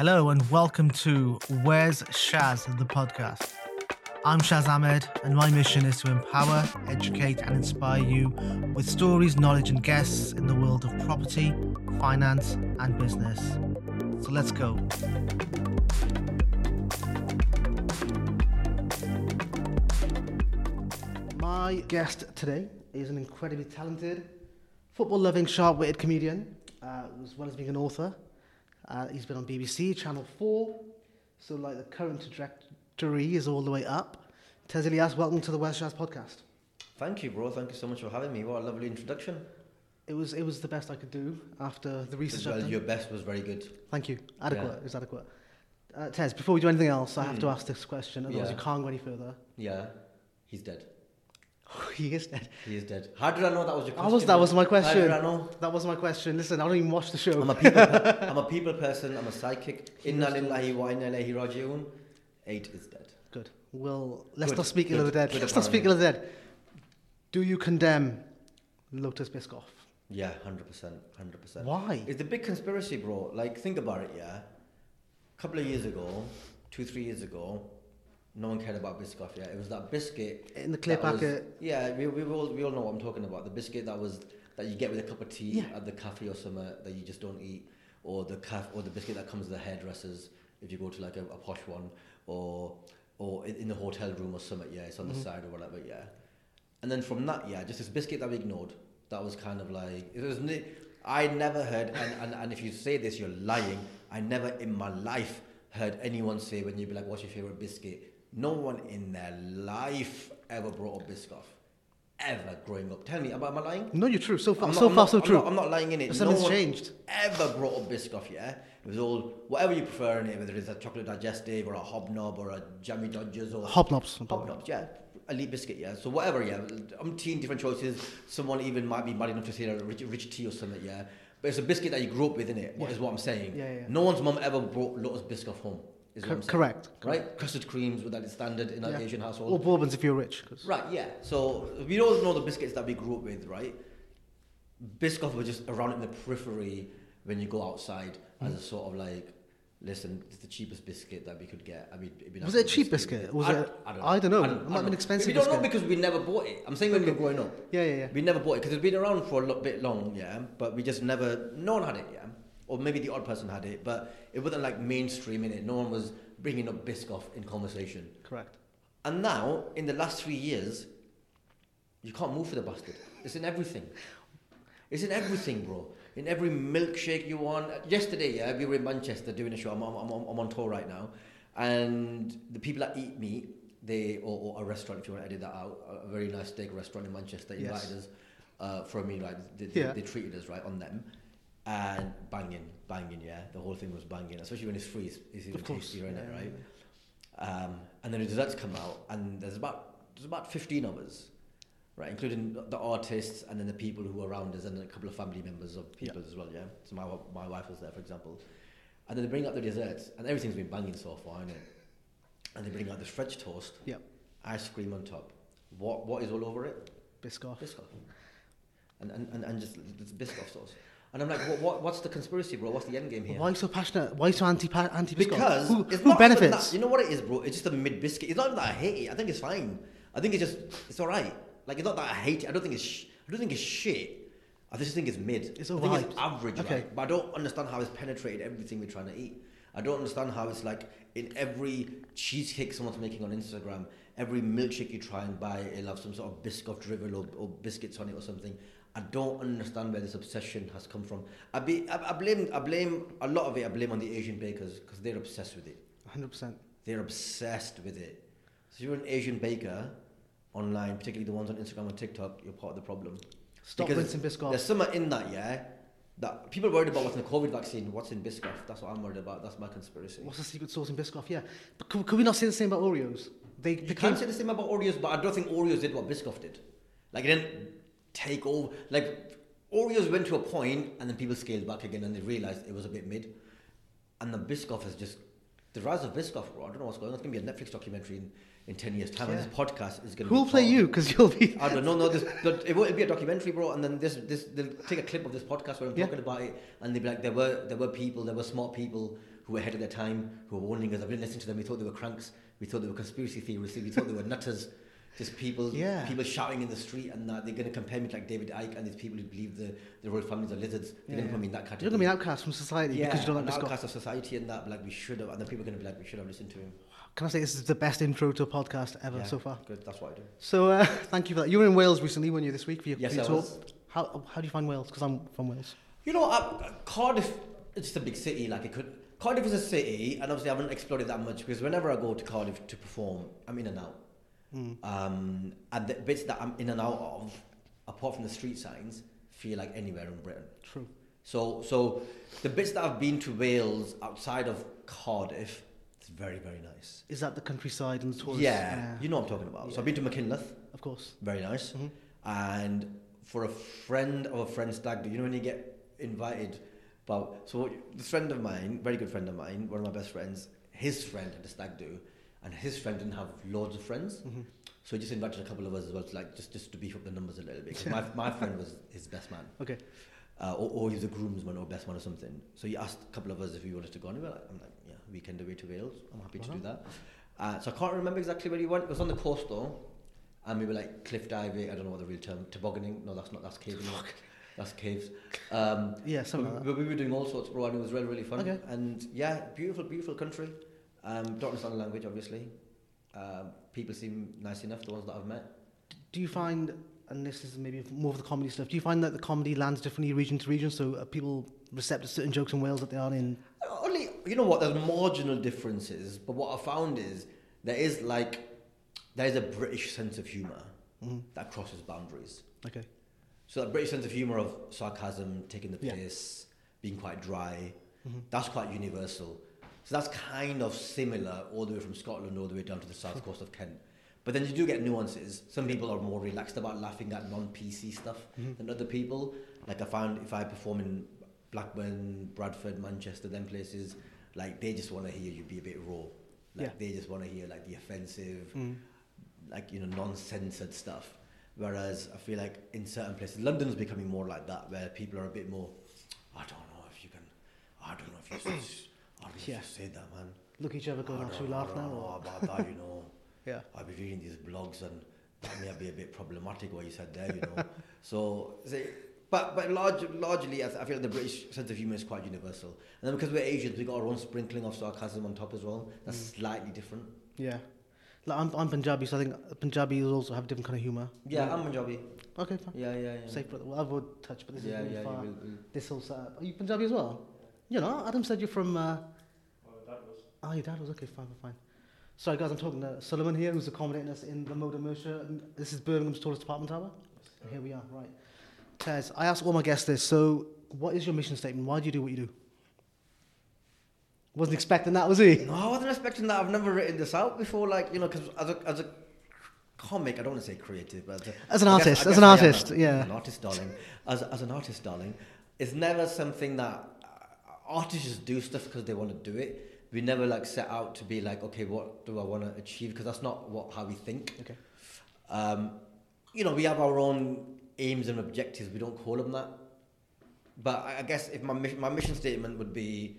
Hello and welcome to Where's Shaz, the podcast. I'm Shaz Ahmed, and my mission is to empower, educate, and inspire you with stories, knowledge, and guests in the world of property, finance, and business. So let's go. My guest today is an incredibly talented, football loving, sharp witted comedian, uh, as well as being an author. Uh, he's been on BBC, Channel 4, so like the current trajectory is all the way up. Tez Ilyas, welcome to the Where's Shaz podcast. Thank you, bro. Thank you so much for having me. What a lovely introduction. It was it was the best I could do after the research. Well, your best was very good. Thank you. Adequate. Yeah. It was adequate. Uh, Tez, before we do anything else, I have to Mm. ask this question, otherwise Yeah. you can't go any further. Yeah, he's dead. he is dead. He is dead. How did I know that was your question? was- that was my question. How did I know? That was my question. Listen, I don't even watch the show. I'm a people. per- I'm a people person. I'm a psychic. Inna lillahi wa inna ilaihi raji'un. Eight is dead. Good. Well, let's Good, not speak ill of the dead. good Let's not speak ill of the dead. Do you condemn Lotus Biscoff? Yeah, hundred percent, hundred percent. Why? It's a big conspiracy, bro. Like, think about it. Yeah, a couple of years ago, two, three years ago, no one cared about Biscoff. Yeah, it was that biscuit In the clear that was- packet. yeah, we, we all we all know what I'm talking about. The biscuit that was that you get with a cup of tea Yeah. at the cafe or somewhere that you just don't eat, or the caf or the biscuit that comes with the hairdressers if you go to like a, a posh one, or or in, in the hotel room or something. Yeah, it's on Mhm. the side or whatever. Yeah, and then from that, yeah, just this biscuit that we ignored. That was kind of like it was. Ni- I never heard, and, and, and if you say this, you're lying. I never in my life heard anyone say when you'd be like, "What's your favorite biscuit?" No one in their life ever brought up Biscoff, ever growing up. Tell me, am I, am I lying? No, you're true. So far, I'm so not- far, not- so I'm true. not- I'm not lying in it. No something's one changed. ever brought up Biscoff, yeah? It was all whatever you prefer in it, whether it's a chocolate digestive or a hobnob or a jammy dodgers or Hobnobs. Hobnobs, yeah. Elite biscuit, yeah. So whatever, yeah. Umpteen different choices. Someone even might be mad enough to say a rich, rich tea or something, yeah. But it's a biscuit that you grew up with, innit? What Yeah. is what I'm saying. Yeah, yeah. No one's mum ever brought Lotus Biscoff home. Is what Cor- I'm saying. correct. Right? Custard creams with that is standard in an Yeah. Asian household. Or bourbons if you're rich. 'cause- Right, yeah. So we all know the biscuits that we grew up with, right? Biscoff were just around in the periphery when you go outside as a sort of like, listen, it's the cheapest biscuit that we could get. I mean, it'd be nice Was it a cheap biscuit? Was I, it- I don't know. I don't know. I It might have been expensive We don't know because we never bought it. I'm saying when we were growing up. Yeah, yeah, yeah. We never bought it because it's been around for a bit long, yeah. But we just never, no one had it, yeah. Or maybe the odd person had it, but it wasn't like mainstream in it. No one was bringing up Biscoff in conversation. Correct. And now, in the last three years, you can't move for the bastard. It's in everything. It's in everything, bro. In every milkshake you want. Yesterday, yeah, we were in Manchester doing a show. I'm, I'm, I'm, on- I'm on tour right now. And the people that eat meat, they, or, or a restaurant, if you want to edit that out, a very nice steak restaurant in Manchester Yes. invited us uh, for a meal, right? They, they, Yeah. they treated us, right, on them. And banging, banging, yeah. The whole thing was banging, especially when it's free. It's, it's even tastier, innit, Yeah, right? yeah, Um, and then the desserts come out, and there's about there's about 15 of us, right, including the artists and then the people who are around us, and then a couple of family members of people as well. Yeah, so my my wife was there, for example, and then they bring out the desserts, and everything's been banging so far, innit? And they bring out this French toast, yeah, ice cream on top. What what is all over it? Biscoff. Biscoff, and and and, and just Biscoff sauce. And I'm like, what, what what's the conspiracy, bro? What's the end game here? Why so passionate? Why so anti anti? Because who, it's who benefits? That, you know what it is, bro? It's just a mid biscuit. It's not even that I hate it. I think it's fine. I think it's just it's all right. Like it's not that I hate it. I don't think it's sh- I don't think it's shit. I just think it's mid. It's I think it's average, Okay. right? But I don't understand how it's penetrated everything we're trying to eat. I don't understand how it's like in every cheesecake someone's making on Instagram, every milkshake you try and buy, it'll have some sort of biscuit drivel or, or biscuits on it or something. I don't understand where this obsession has come from. I, be, I, I blame I blame a lot of it. I blame on the Asian bakers because they're obsessed with it. 100%. They're obsessed with it. So if you're an Asian baker online, particularly the ones on Instagram and TikTok, you're part of the problem. Stop Because rinsing Biscoff. There's something in that, yeah. That people are worried about what's in the COVID vaccine, what's in Biscoff. That's what I'm worried about. That's my conspiracy. What's the secret sauce in Biscoff? Yeah. But could, could we not say the same about Oreos? They You became. can't say the same about Oreos, but I don't think Oreos did what Biscoff did. Like it didn't take over. Like Oreos went to a point, and then people scaled back again, and they realized it was a bit mid. And the Biscoff is just the rise of Biscoff. I don't know what's going on. It's gonna be a Netflix documentary in, in ten years' time, and this podcast is gonna. Who'll be play you? Because you'll be. I don't know. No, this, it will be a documentary, bro. And then this, this, they'll take a clip of this podcast where I'm Yeah. talking about it, and they'll be like, there were, there were people, there were smart people who were ahead of their time, who were warning us. I've been listening to them. We thought they were cranks. We thought they were conspiracy theorists. We thought they were nutters. Just people, Yeah. people shouting in the street, and that they're going to compare me to like David Icke and these people who believe the, the royal families are lizards. They're Yeah, going to put me in that category. You're going to be an outcast from society yeah, because you don't like an outcast of society and that. Like we should have, and then people are going to be like, we should have listened to him. Can I say this is the best intro to a podcast ever Yeah, so far? Good, that's what I do. So uh, thank you for that. You were in Wales recently, weren't you, this week for your, Yes, for your tour? How, how do you find Wales? Because I'm from Wales. You know, uh, Cardiff, it's just a big city. Like it could. Cardiff is a city, and obviously I haven't explored it that much because whenever I go to Cardiff to perform, I'm in and out. Mm. Um, and the bits that I'm in and out of, apart from the street signs, feel like anywhere in Britain. True. So, so the bits that I've been to Wales outside of Cardiff, it's very, very nice. Is that the countryside and the tourist? Yeah, you know what I'm talking about. So I've been to Machynlleth, Of course. very nice. Mhm. And for a friend of a friend stag do, you know when you get invited, but so this friend of mine, very good friend of mine, one of my best friends, his friend had a stag do, and his friend didn't have loads of friends, Mhm. so he just invited a couple of us as well, to like just just to beef up the numbers a little bit. my my friend was his best man, Okay. uh, or, or he was a groomsman or best man or something. So he asked a couple of us if we wanted to go, and we I'm like, yeah, weekend away to Wales. I'm happy to do that. Uh, so I can't remember exactly where he went. It was on the coast though, and we were like cliff diving. I don't know what the real term tobogganing. No, that's not. That's caving. that's caves. Um, Yeah, something but, like but we were doing all sorts, bro, and it was really really fun. Okay. And yeah, beautiful, beautiful country. Um, don't understand the language, obviously. Um, people seem nice enough. The ones that I've met. Do you find, and this is maybe more of the comedy stuff, do you find that the comedy lands differently region to region? So are people receptive to certain jokes in Wales that they aren't in? Only, you know what? There's marginal differences, but what I found is there is like there is a British sense of humour Mhm. that crosses boundaries. Okay. So that British sense of humour of sarcasm, taking the Yeah. piss, being quite dry, Mhm. that's quite universal. So that's kind of similar all the way from Scotland all the way down to the south coast of Kent. But then you do get nuances. Some people are more relaxed about laughing at non-PC stuff Mhm. than other people. Like I found if I perform in Blackburn, Bradford, Manchester, them places, like they just want to hear you be a bit raw. Like Yeah. they just want to hear like the offensive, Mm. like you know non-censored stuff. Whereas I feel like in certain places, London's becoming more like that, where people are a bit more. I don't know if you can. I don't know if you. don't Yeah. you that, man. Look each other going, oh, should we laugh now? Or? about that, you know. Yeah. I've been reading these blogs and that may be a bit problematic what you said there, you know. so, say, but but large, largely, I, th- I feel like the British sense of humour is quite universal. And then because we're Asians, we got our own sprinkling of sarcasm on top as well. That's Mm. slightly different. Yeah. Like, I'm, I'm Punjabi, so I think Punjabis also have a different kind of humour. Yeah, I'm Punjabi. Okay, fine. Yeah, yeah, yeah. Safe, brother. Well, I would touch, but this yeah, is really yeah, far. will, will. This whole setup. Are you Punjabi as well? You know, Adam said you're from. Uh, Oh, that was. Oh, your dad was okay. Fine, fine. Sorry, guys. I'm talking to Solomon here, who's accommodating us in the Moda Mercian. This is Birmingham's tallest apartment tower. And here we are. Right. Tez, I ask all my guests this. So, what is your mission statement? Why do you do what you do? Wasn't expecting that, was he? No, I wasn't expecting that. I've never written this out before. Like you know, because as a as a comic, I don't want to say creative, but as, a, As an I artist, as an artist, a- yeah. an artist, darling. As as an artist, darling, it's never something that artists just do stuff because they want to do it. We never like set out to be like, okay, what do I want to achieve? Because that's not what how we think. Okay. Um, you know, we have our own aims and objectives. We don't call them that. But I I guess if my mission, my mission statement would be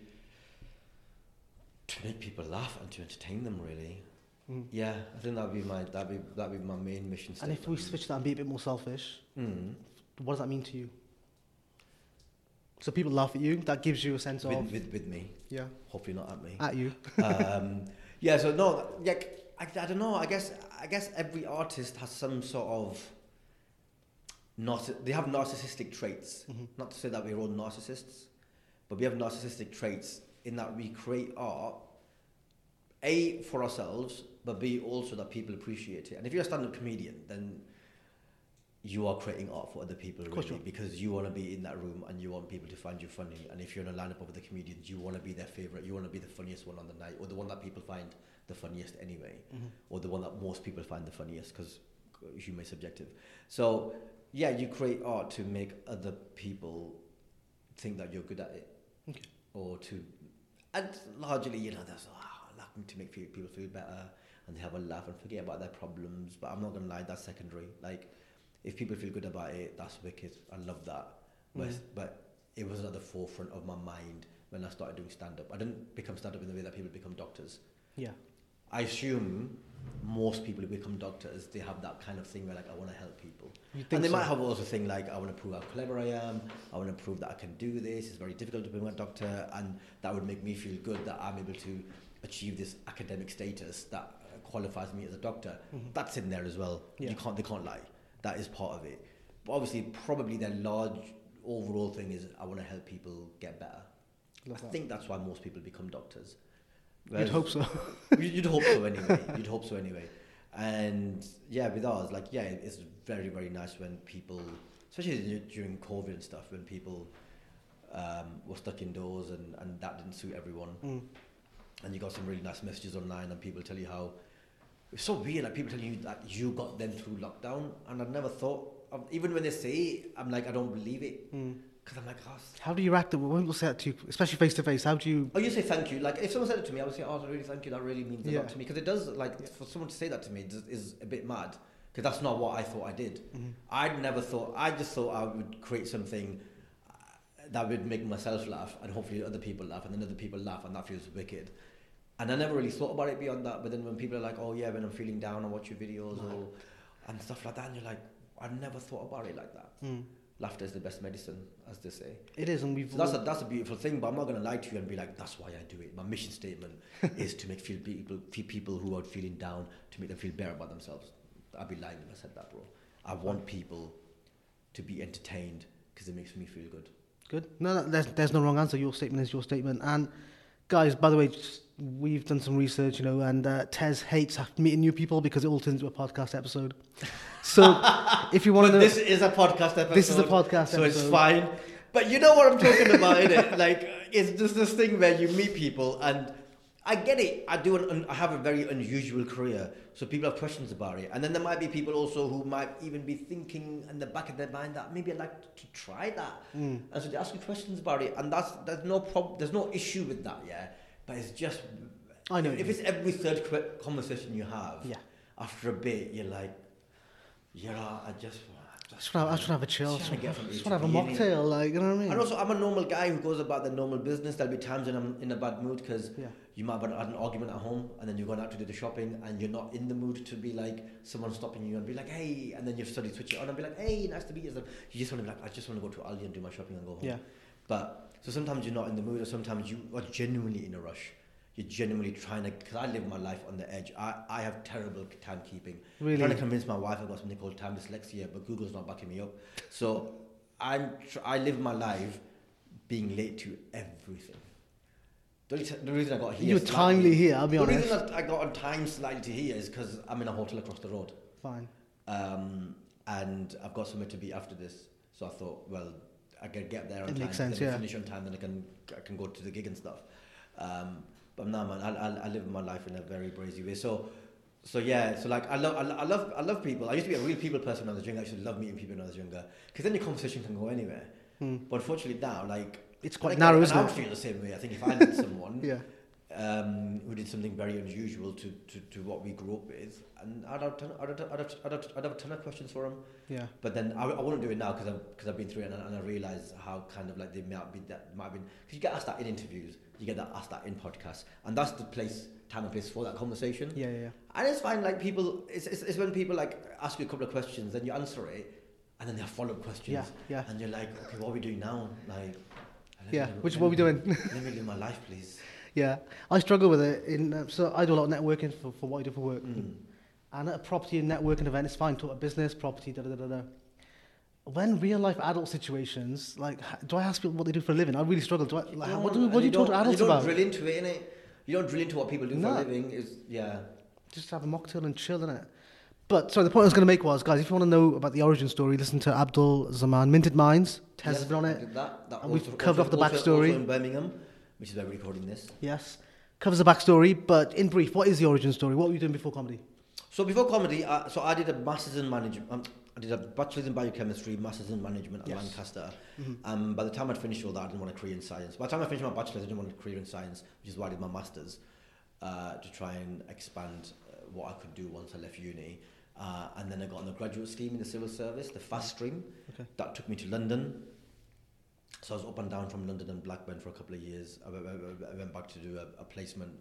to make people laugh and to entertain them, really. Mm. Yeah, I think that'd be my that'd be that'd be my main mission Statement. And if we switch that and be a bit more selfish, mm. what does that mean to you? So people laugh at you. That gives you a sense with, of with with me, yeah, hopefully not at me. at you. um, yeah, so no, Like I, I don't know. I guess I guess every artist has some sort of not they have narcissistic traits. Mhm. Not to say that we're all narcissists, but we have narcissistic traits in that we create art a for ourselves, but b also that people appreciate it. And if you're a stand-up comedian, then you are creating art for other people really you because you want to be in that room and you want people to find you funny. And if you're in a lineup of other comedians you want to be their favorite. You want to be the funniest one on the night or the one that people find the funniest anyway Mhm. or the one that most people find the funniest because humor is subjective. So yeah you create art to make other people think that you're good at it. Okay. or to and largely you know there's oh, laughing to make people feel better and they have a laugh and forget about their problems. But i'm not gonna lie that's secondary. Like if people feel good about it that's wicked i love that but, Mhm. but it wasn't at the forefront of my mind when I started doing stand up. I didn't become stand up in the way that people become doctors. Yeah. I assume most people who become doctors, they have that kind of thing where like I want to help people, and they so? might have also thing like I want to prove how clever I am. I want to prove that I can do this. It's very difficult to become a doctor, and that would make me feel good that I'm able to achieve this academic status that qualifies me as a doctor. Mhm. That's in there as well. Yeah. You can't they can't lie. That is part of it. But obviously, probably their large overall thing is I want to help people get better. Love I that. think that's why most people become doctors. You'd hope so. You'd you'd hope so anyway. You'd hope so anyway. And yeah, with ours, like yeah, it's very very nice when people, especially during COVID and stuff, when people um, were stuck indoors and and that didn't suit everyone. Mm. And you got some really nice messages online, and people tell you how it's so weird. Like people telling you that you got them through lockdown, and I've never thought. Of, even when they say, it, I'm like, I don't believe it, Mm. because I'm like, oh, How do you react to when people say that to you, especially face to face? How do you? Oh, you say thank you. Like if someone said it to me, I would say, "Oh, really thank you. That really means a Yeah. lot to me." Because it does. Like for someone to say that to me is, is a bit mad. Because that's not what I thought I did. Mhm. I'd never thought. I just thought I would create something uh, that would make myself laugh, and hopefully other people laugh, and then other people laugh, and that feels wicked. And I never really thought about it beyond that. But then when people are like, "Oh yeah," when I'm feeling down, I watch your videos Right. or and stuff like that, and you're like, "I never thought about it like that." Mm. Laughter is the best medicine, as they say. It is, and we've. So that's a, that's a beautiful thing, but I'm not going to lie to you and be like, that's why I do it. My mission statement is to make feel people, feel people who are feeling down, to make them feel better about themselves. I'd be lying if I said that, bro. I want people to be entertained because it makes me feel good. Good. No, no there's, there's no wrong answer. Your statement is your statement. And guys, by the way, just, we've done some research, you know, and uh, Tez hates meeting new people because it all turns into a podcast episode. So if you want to know, this is a podcast episode. This is a podcast episode. so it's fine. But you know what I'm talking about, innit? Like, it's just this thing where you meet people, and I get it. I do. An, un- I have a very unusual career, so people have questions about it. And then there might be people also who might even be thinking in the back of their mind that maybe I'd like to try that, Mm. and so they ask you questions about it, and that's there's no problem. There's no issue with that, yeah. But it's just. I know If, if it's every third conversation you have, Yeah. after a bit, you're like, yeah, I just. I just want to, I just want to have a chill. I Just to want to from have a A to B, innit? mocktail, like, you know what I mean? And also, I'm a normal guy who goes about the normal business. There'll be times when I'm in a bad mood because Yeah. you might have had an argument at home and then you're going out to do the shopping and you're not in the mood to be like someone stopping you and be like, hey, and then you suddenly switch it on and be like, hey, nice to meet you. You just want to be like, I just want to go to Aldi and do my shopping and go home. Yeah. But so sometimes you're not in the mood or sometimes you are genuinely in a rush. You're genuinely trying to, because I live my life on the edge. I, I have terrible timekeeping. Really? trying to convince my wife I've got something called time dyslexia, but Google's not backing me up. So I'm tr- I live my life being late to everything. The, the reason I got here, You're slightly- timely here, I'll be the honest. reason that I got on time slightly to here is because I'm in a hotel across the road, Fine. um, and I've got somewhere to be after this. So I thought, well, I can get there on It time. makes sense, yeah. Finish on time, then I can I can go to the gig and stuff. Um, but no, man, I, I, I live my life in a very brazy way. So. So yeah, so like I love, I, I love, I love people. I used to be a real people person when I was younger. I used to love meeting people when I was younger, because then your conversation can go anywhere. Hmm. But unfortunately now, like It's quite like, narrow, isn't I it? would feel the same way. I think if I met someone Yeah. Um, who did something very unusual to, to, to what we grew up with, and I'd have, ton, I'd, have, I'd, have, I'd, have, I'd have a ton of questions for him. Yeah. But then I, I wouldn't do it now because I've, cause I've been through it and, I- and I realise how kind of like they might be that might have been because you get asked that in interviews, you get that asked that in podcasts, and that's the place, time and place for that conversation. Yeah, yeah, yeah. And it's fine, like people, it's, it's, it's when people like ask you a couple of questions, and you answer it, and then they have follow up questions, Yeah, yeah. and you're like, okay, what are we doing now? Like, Yeah, which what me we doing? Let me live my life, please. Yeah, I struggle with it. In uh, so I do a lot of networking for, for what I do for work, Mm. and at a property and networking event, it's fine. To talk about business, property, da da da da. da. When real life adult situations, like, do I ask people what they do for a living? I really struggle. Do I, like, how- what do, what do you talk to don't- adults you don't about? drill into it, innit? You don't drill into what people do No. for a living. Is yeah. Just have a mocktail and chill in it. But sorry, the point I was going to make was, guys, if you want to know about the origin story, listen to Abdul Zaman, Minted Minds. Tez Yes, has been on it. That, that And we've covered also- off the also- backstory. Also in Birmingham, which is why we're recording this. Yes, covers the backstory. But in brief, what is the origin story? What were you doing before comedy? So before comedy, uh, so I did a master's in management. Um, I did a bachelor's in biochemistry, master's in management at Yes. Lancaster. Mhm. Um, by the time I'd finished all that, I didn't want a career in science. By the time I finished my bachelor's, I didn't want a career in science, which is why I did my master's uh, to try and expand uh, what I could do once I left uni. Uh, and then I got on the graduate scheme in the civil service, the fast stream. Okay. That took me to London. So I was up and down from London and Blackburn for a couple of years. I, went- I went back to do a, a placement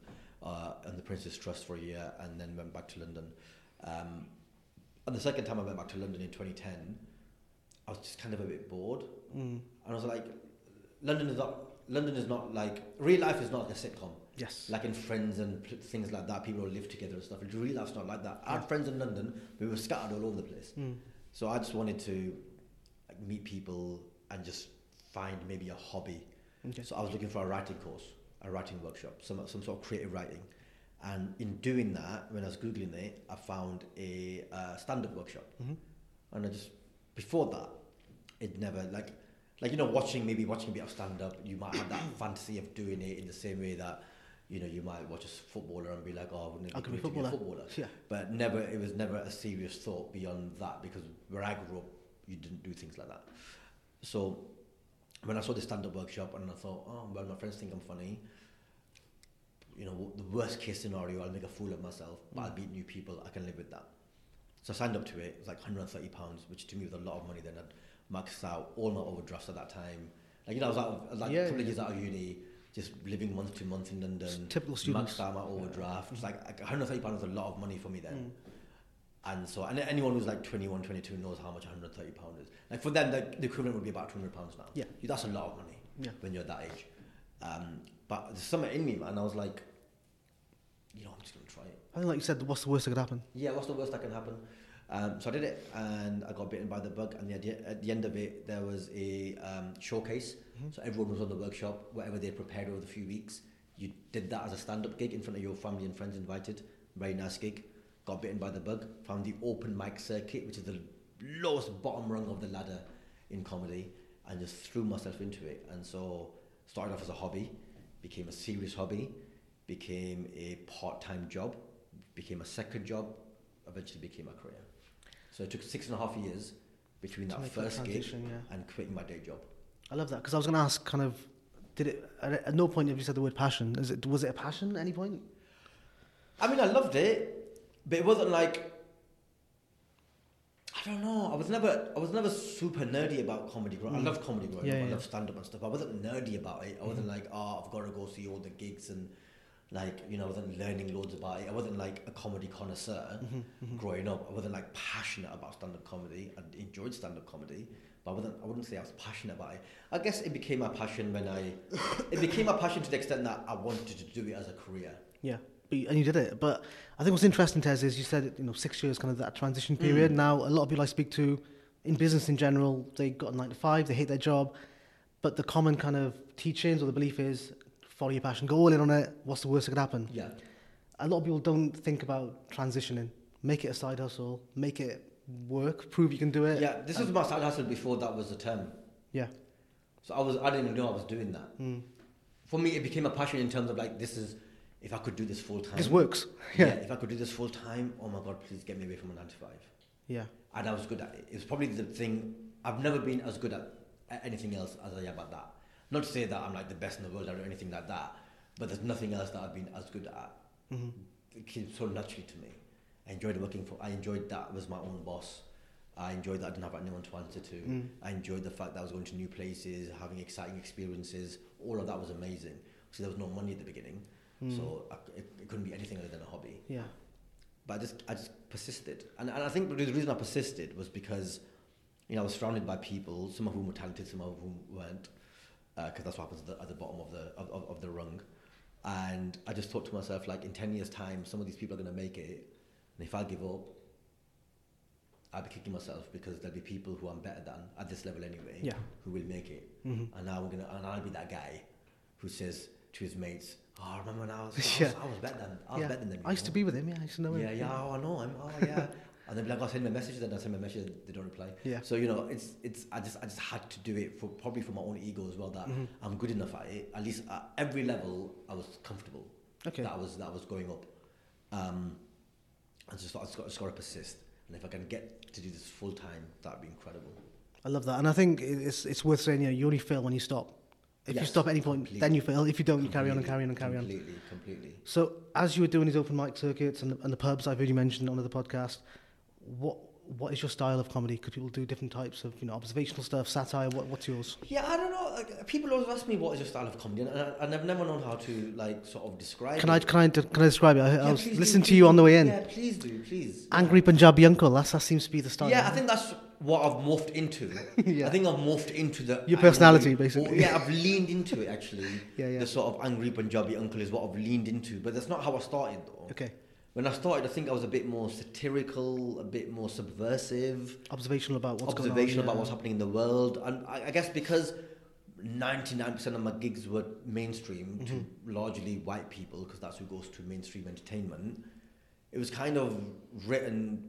uh, in the Prince's Trust for a year, and then went back to London. Um, and the second time I went back to London in 2010, I was just kind of a bit bored, Mm. and I was like, London is not. London is not like real life is not like a sitcom Yes. like in Friends and pl- things like that. People live together and stuff. Real life's not like that. I had friends in London, we were scattered all over the place. Mm. So I just wanted to like, meet people and just find maybe a hobby. Okay. So I was looking for a writing course, a writing workshop, some some sort of creative writing. And in doing that, when I was googling it, I found a uh, stand-up workshop. Mhm. And I just before that, it never like like you know watching maybe watching a bit of stand-up, you might have that fantasy of doing it in the same way that you know you might watch a footballer and be like, oh, wouldn't it I could be to be a footballer. footballer? Yeah. But never, it was never a serious thought beyond that because where I grew up, you didn't do things like that. So when I saw the stand-up workshop and I thought, oh, well, my friends think I'm funny. You know, the worst case scenario, I'll make a fool of myself, but I'll meet new people. I can live with that. So I signed up to it. It was like 130 pounds, which to me was a lot of money. Then I'd maxed out all my overdrafts at that time. Like you know, I was, out of, I was like Yeah, a couple yeah. of years out of uni, just living month to month in London. Typical students. Maxed out my overdraft. It's like, like 130 pounds was a lot of money for me then. Mm. And so, and anyone who's like 21, 22 knows how much 130 pound is. Like for them, the, the equivalent would be about 200 pounds now. Yeah. That's a lot of money Yeah. when you're that age. Um, but there's something in me, man. I was like, you know, I'm just gonna try it. I think, like you said, what's the worst that could happen? Yeah, what's the worst that can happen? Um, so I did it, and I got bitten by the bug. And the idea, at the end of it, there was a um, showcase. So everyone was on the workshop, whatever they prepared over the few weeks. You did that as a stand-up gig in front of your family and friends invited. Very nice gig. Got bitten by the bug. Found the open mic circuit, which is the lowest bottom rung of the ladder in comedy, and just threw myself into it. And so started off as a hobby, became a serious hobby, became a part-time job, became a second job, eventually became a career. So it took six and a half years between that first gig yeah. and quitting my day job. I love that because I was going to ask, kind of, did it? At, no point have you said the word passion. Is it? Was it a passion at any point? I mean, I loved it, but it wasn't like I don't know. I was never, I was never super nerdy about comedy. Growing. I Mm. loved comedy growing Yeah, up. I yeah. loved stand up and stuff. I wasn't nerdy about it. I wasn't mm. like, oh, I've got to go see all the gigs and like, you know, I wasn't learning loads about it. I wasn't like a comedy connoisseur mm-hmm, mm-hmm. growing up. I wasn't like passionate about stand up comedy. I enjoyed stand up comedy, but I wasn't. I wouldn't say I was passionate about it. I guess it became my passion when I. it became my passion to the extent that I wanted to do it as a career. Yeah, but you, and you did it. But I think what's interesting, Tez, is you said you know six years, kind of that transition period. Now a lot of people I speak to, in business in general, they got a nine to five, they hate their job, but the common kind of teachings or the belief is follow your passion, go all in on it. What's the worst that could happen? Yeah. A lot of people don't think about transitioning. Make it a side hustle. Make it work. Prove you can do it. Yeah, this was my side hustle before that was a term. Yeah. So I was I didn't even know I was doing that. Mm. For me, it became a passion in terms of like this is if I could do this full time. This works. Yeah. Yeah. If I could do this full time, oh my god, please get me away from a nine to five. Yeah. And I was good at it. It was probably the thing I've never been as good at, at anything else as I am at that. Not to say that I'm like the best in the world or anything like that, but there's nothing else that I've been as good at. hmm It came so naturally to me. I enjoyed working for. I enjoyed that I was my own boss. I enjoyed that I didn't have anyone to answer to. Mm. I enjoyed the fact that I was going to new places, having exciting experiences. All of that was amazing. So there was no money at the beginning, Mm. so I, it, it couldn't be anything other than a hobby. Yeah. But I just I just persisted, and, and I think the reason I persisted was because you know I was surrounded by people, some of whom were talented, some of whom weren't, because that's what happens at the, at the bottom of the of, of, of the rung. And I just thought to myself, like in ten years' time, some of these people are going to make it, and if I give up, I'll be kicking myself because there'll be people who I'm better than at this level anyway, Yeah. who will make it, hmm and now I'm gonna and I'll be that guy who says to his mates, "Oh, I remember when I was, I was, Yeah. I was better than I was yeah. better than them." I used know?" to be with him. Yeah, I used to know him. Yeah, yeah, oh, I know him. Oh, yeah. and then be like, I send them a message, then I send them a message, they don't reply. Yeah. So you know, it's it's I just I just had to do it for probably for my own ego as well that Mhm. I'm good enough at it. At least at every level, I was comfortable. Okay. That was that was going up. Um, I just thought I just got, just got to persist, and if I can get to do this full time, that'd be incredible. I love that, and I think it's it's worth saying. You know, you only fail when you stop. If you stop at any point, completely. then you fail. If you don't, you carry on and carry on and carry on. Completely, completely. So, as you were doing these open mic circuits and the, and the pubs I've heard you mention on the podcast, what what is your style of comedy? Could people do different types of, you know, observational stuff, satire? What, what's yours? Yeah, I don't know. Like, people always ask me what is your style of comedy, and I, I've never known how to like sort of describe. Can it. I can I can I describe it? I, I Yeah, was please do, listening to you on the way in. Yeah, please do, please. Angry Punjabi uncle. That's, that seems to be the style. Yeah, I think that's what I've morphed into. Yeah. I think I've morphed into the Your personality, angry- basically. or- yeah, I've leaned into it actually. Yeah, yeah. The sort of angry Punjabi uncle is what I've leaned into, but that's not how I started though. Okay. When I started, I think I was a bit more satirical, a bit more subversive, Observational about what's going on. observational yeah. about what's happening in the world, and I, I guess because. 99% of my gigs were mainstream to Mm-hmm. largely white people because that's who goes to mainstream entertainment it was kind of written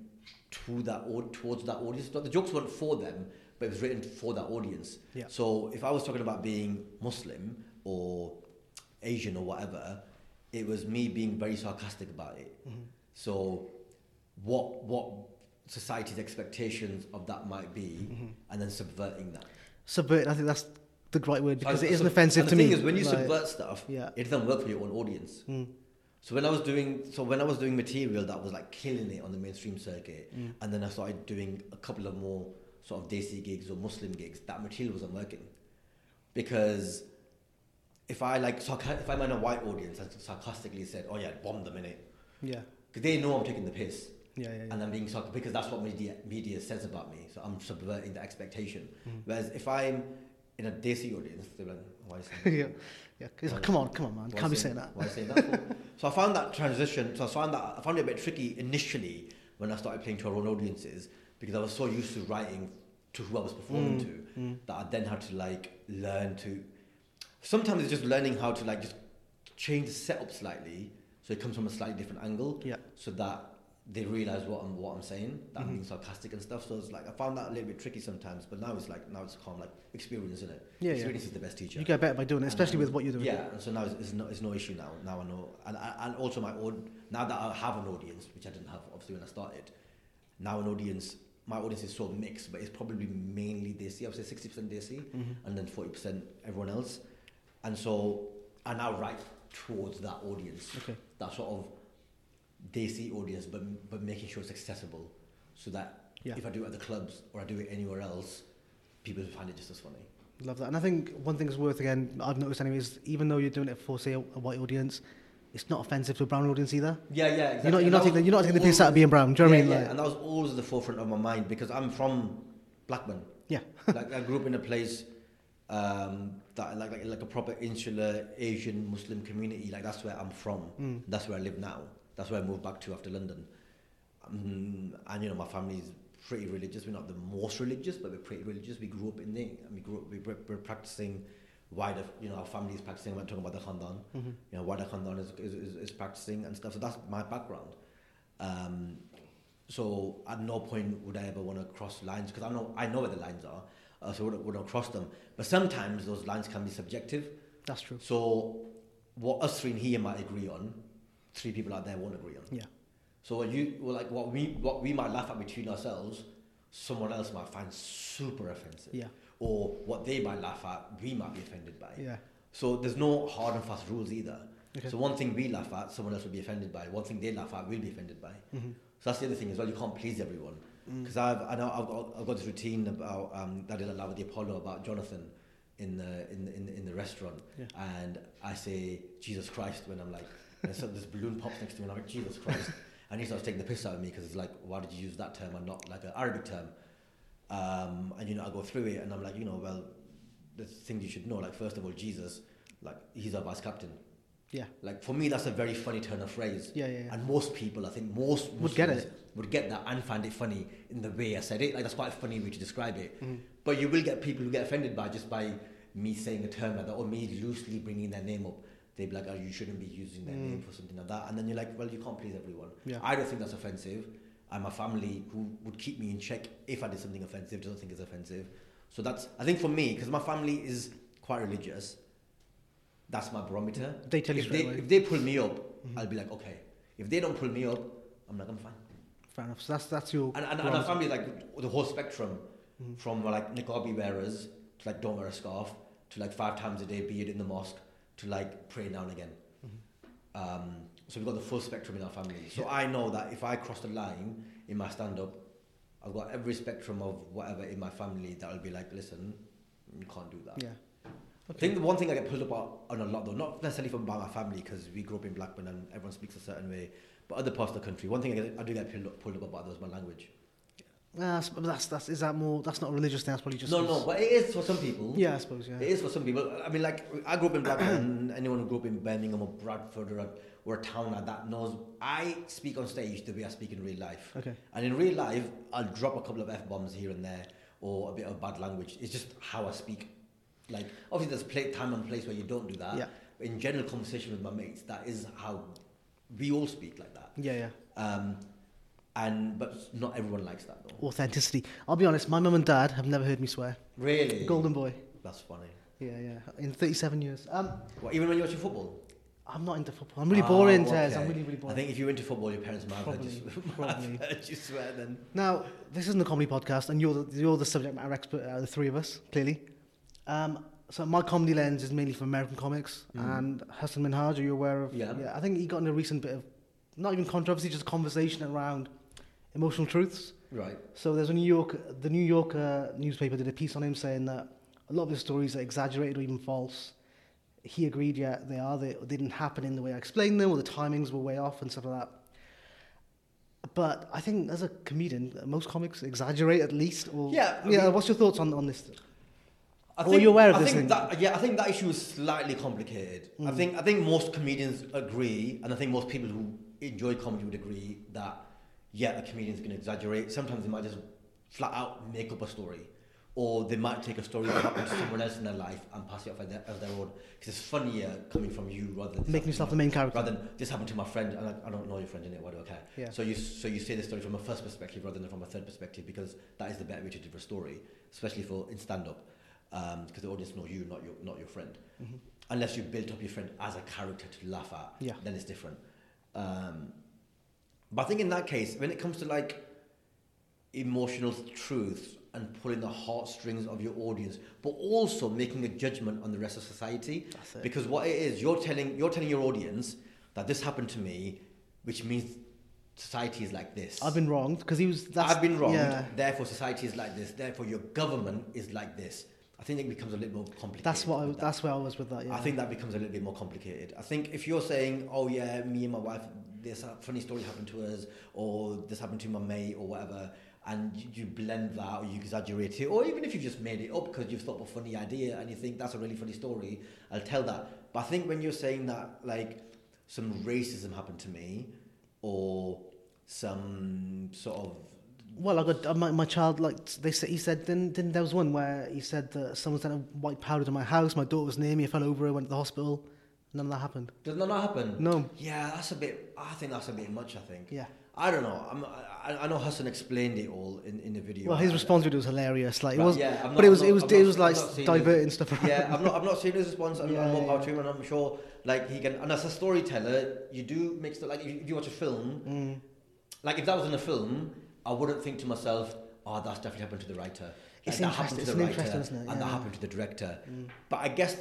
to that au- towards that audience. The jokes weren't for them, but it was written for that audience. Yeah. So if I was talking about being Muslim or Asian or whatever, it was me being very sarcastic about it. Mm-hmm. So what what society's expectations of that might be, Mm-hmm. and then subverting that. Subvert. I think that's the right word because So- it isn't so- offensive to the me. thing is, when you like- subvert stuff, yeah. it doesn't work for your own audience. Mm. So when I was doing so when I was doing material that was like killing it on the mainstream circuit, Mm. and then I started doing a couple of more sort of desi gigs or Muslim gigs, that material wasn't working because if I like sarca- if I'm in a white audience and sarcastically said, "Oh yeah, bomb them in it," Yeah. because they know I'm taking the piss Yeah. Yeah. yeah. and I'm being sarcastic because that's what media media says about me. So I'm subverting the expectation. Mm. Whereas if I'm in a desi audience, they're like, "Why is that?" yeah. Yeah. It's like, come on, come on, man. Can't be say- saying that. Why say that? so I found that transition. So I found that I found it a bit tricky initially when I started playing to our own audiences because I was so used to writing to who I was performing Mm, to mm. that I then had to like learn to. Sometimes it's just learning how to like just change the setup slightly so it comes from a slightly different angle Yeah. so that they realize what I'm what I'm saying that I'm Mhm. being sarcastic and stuff. So it's like I found that a little bit tricky sometimes, but now it's like now it's calm like experience in it. Yeah, yeah. experience is the best teacher. You get better by doing it, especially and- with what you're doing. Yeah, and so now it's, it's, no, it's no issue now. Now I know, and and also my own. Now that I have an audience, which I didn't have obviously when I started, now an audience. My audience is so mixed, but it's probably mainly Desi. I would say sixty percent Desi, Mhm. and then forty percent everyone else. And so I now write towards that audience, Okay. that sort of Desi audience, but but making sure it's accessible, so that Yeah. if I do it at the clubs or I do it anywhere else, people find it just as funny. Love that. And I think one thing is worth again, I've noticed anyway is even though you're doing it for say a, white audience, it's not offensive to a brown audience either. Yeah, yeah, exactly. You're not you're not taking was you're not taking the piss out of being brown. Do you know yeah, what I mean? yeah, Like, and that was always at the forefront of my mind because I'm from Blackburn. yeah. like I grew up in a place um, that like, like like a proper insular Asian Muslim community. Like that's where I'm from. Mm. That's where I live now. That's where I moved back to after London. Um, and you know my family's pretty religious. We're not the most religious, but we're pretty religious. We grew up in there, and we grew up. We, we're, we're practicing wider. You know, our family is practicing. We're talking about the Khandan. Mhm. You know, wider Khandan is, is, is, is practicing and stuff. So that's my background. Um, so at no point would I ever want to cross lines because I know I know where the lines are. Uh, so don't cross them. But sometimes those lines can be subjective. That's true. So what us three in here might agree on, three people out there won't agree on. Yeah. So what you well, like what we what we might laugh at between ourselves, someone else might find super offensive. Yeah. Or what they might laugh at, we might be offended by. Yeah. So there's no hard and fast rules either. Okay. So one thing we laugh at, someone else will be offended by. One thing they laugh at, we'll be offended by. Mhm. So that's the other thing as well. You can't please everyone. Mm. Because I've I know I've got, I've got this routine about um, that I did a lot with the Apollo about Jonathan in the in the, in the, in the restaurant, Yeah. and I say Jesus Christ when I'm like, and so this balloon pops next to me, and I'm like Jesus Christ, and he starts taking the piss out of me because it's like, why did you use that term and not like an Arabic term? Um, and you know I go through it, and I'm like, you know, well, the things you should know, like first of all, Jesus, like he's our vice captain. Yeah. Like for me, that's a very funny turn of phrase. Yeah, yeah, yeah. And most people, I think most Muslims Would get it. would get that and find it funny in the way I said it. Like that's quite a funny way to describe it. Mhm. But you will get people who get offended by just by me saying a term like that or me loosely bringing their name up. They'd be like, "Oh, you shouldn't be using their Mm. name for something like that." And then you're like, "Well, you can't please everyone." Yeah. I don't think that's offensive. And my family, who would keep me in check if I did something offensive, doesn't think it's offensive. So that's, I think, for me, because my family is quite religious. That's my barometer. They tell you if they, if they pull me up, Mhm. I'll be like, okay. If they don't pull me up, I'm like, I'm fine. Fair enough. So that's that's your. And, and, and our family, like the whole spectrum, Mhm. from like niqabi wearers to like don't wear a scarf to like five times a day beard in the mosque to like pray now and again. Mhm. Um, so we've got the full spectrum in our family. So I know that if I cross the line in my stand up, I've got every spectrum of whatever in my family that'll be like, listen, you can't do that. Yeah. I think the one thing I get pulled up on a lot though, not necessarily from my family because we grew up in Blackburn and everyone speaks a certain way, but other parts of the country. One thing I, get, I do get pulled up, pulled up about is my language. Uh, that's, that's, is that more, that's not a religious thing, that's probably just... no, no, but it is for some people. Yeah, I suppose, yeah. It is for some people. I mean, like I grew up in Blackburn. And anyone who grew up in Birmingham or Bradford or a, or a town like that knows I speak on stage the way I speak in real life. Okay. And in real life, I'll drop a couple of f bombs here and there or a bit of bad language. It's just how I speak. Like obviously, there's play, time and place where you don't do that. Yeah. In general conversation with my mates, that is how we all speak like that. Yeah, yeah. Um, and but not everyone likes that though. Authenticity. I'll be honest, my mum and dad have never heard me swear. Really? Golden boy. That's funny. Yeah, yeah. In 37 years. Um, What, even when you're watching football? I'm not into football. I'm really Oh, boring, Tez. okay. I'm really, really boring. I think if you're into football, your parents might have heard you, Probably, might have probably. heard you swear then. Now, this isn't a comedy podcast, and you're the, you're the subject matter expert out of the three of us, clearly. Um, so my comedy lens is mainly from American comics, Mm. and Hasan Minhaj, are you aware of? Yeah. I think he got in a recent bit of, not even controversy, just conversation around emotional truths. Right. So there's a New York, the New Yorker newspaper did a piece on him saying that a lot of his stories are exaggerated or even false. He agreed, yeah, they are. They, they didn't happen in the way I explained them, or the timings were way off and stuff like that. But I think as a comedian, most comics exaggerate at least. Or, Yeah, I yeah. mean- what's your thoughts on, on this? I Or you're aware of I this think thing? That, yeah, I think that issue is slightly complicated. I Mm. think I think most comedians agree, and I think most people who enjoy comedy would agree that yeah, a comedian's going to exaggerate. Sometimes they might just flat out make up a story, or they might take a story that happened to someone else in their life and pass it off as their, as their own because it's funnier coming from you rather than Making yourself the main character. rather than this happened to my friend and I, I don't know your friend in it. Why do I care? Yeah. So you so you say the story from a first perspective rather than from a third perspective because that is the better way to do a story, especially for in stand up, because the audience know you, not your not your friend. Mhm. Unless you built up your friend as a character to laugh at, Yeah. then it's different. Um, but I think in that case, when it comes to like emotional truths and pulling the heartstrings of your audience, but also making a judgment on the rest of society, because what it is, you're telling you're telling your audience that this happened to me, which means society is like this. I've been wronged because he was. That's, I've been wronged. Yeah, Therefore, society is like this. Therefore, your government is like this. I think it becomes a little more complicated. that's what. I, that. that's where I was with that. Yeah. I think that becomes a little bit more complicated. I think if you're saying, "Oh yeah, me and my wife, this uh, funny story happened to us," or "This happened to my mate," or whatever, and you, blend that or you exaggerate it, or even if you just made it up because you've thought of a funny idea and you think that's a really funny story, I'll tell that. But I think when you're saying that, like some racism happened to me, or some sort of Well, I got uh, my, my child like they said. He said then then there was one where he said that someone sent a white powder to my house. My daughter was near me. I fell over. I went to the hospital. None of that happened. does that not happen? No. Yeah, that's a bit. I think that's a bit much. I think. Yeah. I don't know. I'm, I, I know Hasan explained it all in, in the video. Well, his response video was hilarious. Like it was, yeah, I'm but not- it was I'm it was I'm it was like not diverting stuff. Around. yeah, I'm not. I'm not seeing his response. I'm, Yeah, I'm more yeah, him, and I'm sure, like he can. And as a storyteller, you do mix the like. If you, watch a film, Mm. like if that was in a film, I wouldn't think to myself, "Oh, that's definitely happened to the writer." It's that happened interesting- to the writer, it? and that happened to the director. Mm. But I guess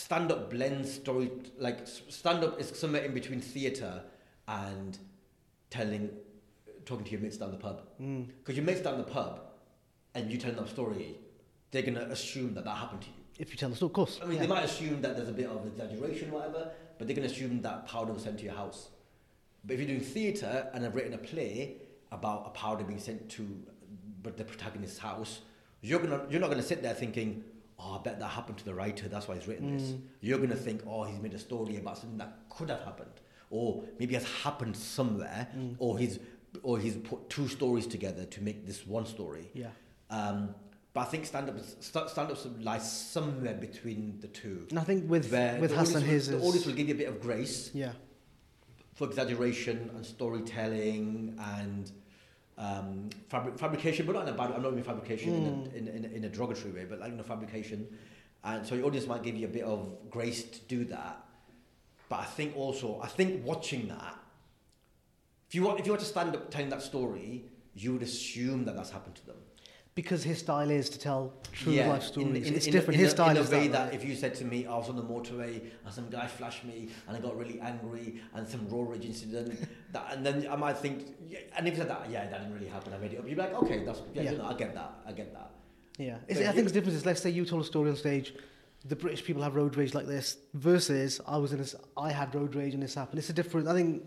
stand-up blends story. Like stand-up is somewhere in between theatre and telling, talking to your mates down the pub. Mm. Because your mates down the pub, and you tell them a story, they're gonna assume that that happened to you. If you tell the story, of course. I mean, yeah. they might assume that there's a bit of exaggeration, or whatever, but they're gonna assume that powder was sent to your house. But if you're doing theatre and I've written a play about a powder being sent to, but the protagonist's house, you're gonna you're not gonna sit there thinking, oh, I bet that happened to the writer. That's why he's written this. Mm. You're gonna think, oh, he's made a story about something that could have happened, or maybe has happened somewhere, Mm. or he's or he's put two stories together to make this one story. Yeah. Um, but I think stand up stand up lies somewhere between the two. And I think with with Hasan, will, the audience will give you a bit of grace yeah. for exaggeration and storytelling and um, fabri- fabrication, but not in a bad. I'm not mean fabrication Mm. in, a, in, a, in a derogatory way, but like you know, fabrication. And so your audience might give you a bit of grace to do that. But I think also, I think watching that, if you want, if you want to stand up telling that story, you would assume that that's happened to them. Because his style is to tell true Yeah, life stories. in- it's in- different. in his a- style in a is way that. if you said to me, I was on the motorway and some guy flashed me and I got really angry and some road rage incident, that, and then I might think, yeah, and if you said that, yeah, that didn't really happen, I made it up. You'd be like, okay, that's yeah, Yeah. You know, I get that, I get that. Yeah, I think the difference is, let's say you told a story on stage, the British people have road rage like this, versus I was in this, I had road rage and this happened. It's a different. I think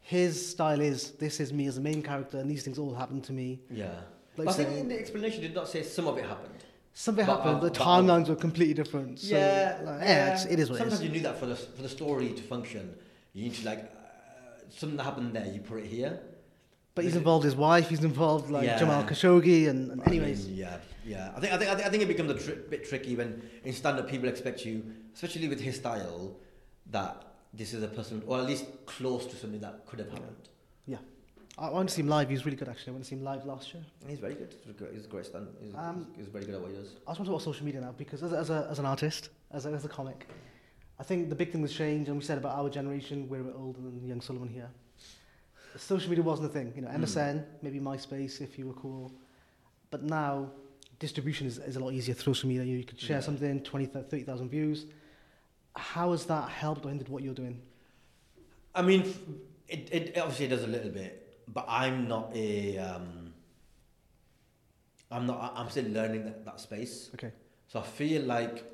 his style is this is me as the main character, and these things all happened to me. Yeah. Like I think in the explanation did not say some of it happened. Something But, happened. the uh, timelines were completely different. So, yeah, like, yeah. yeah, it's, it is what Sometimes it is. you need that for the for the story to function. You need to like uh, something that happened there. You put it here. But he's involved his wife. He's involved like Yeah. Jamal Khashoggi, and, and I mean, yeah, yeah. I think I think I think, I think it becomes a tri- bit tricky when in stand-up people expect you, especially with his style, that this is a person, or at least close to something that could have happened. I, I want to see him live. He was really good actually. I went to see him live last year. He's very good. He's a great, he's stand. He's, Um, he's, he's very good at what he does. I just want to talk about social media now because as a, as, a, as an artist, as a, as a comic, I think the big thing that's changed, and we said about our generation, we're a bit older than young Solomon here. Social media wasn't a thing. You know, Mm. MSN, maybe MySpace if you were cool. But now, distribution is, is a lot easier through social media. You, you could share Yeah. something, 20, 30,000 views. How has that helped or hindered what you're doing? I mean, it, it obviously does a little bit, but I'm not a. Um, I'm not. I'm still learning that, that space. Okay. So I feel like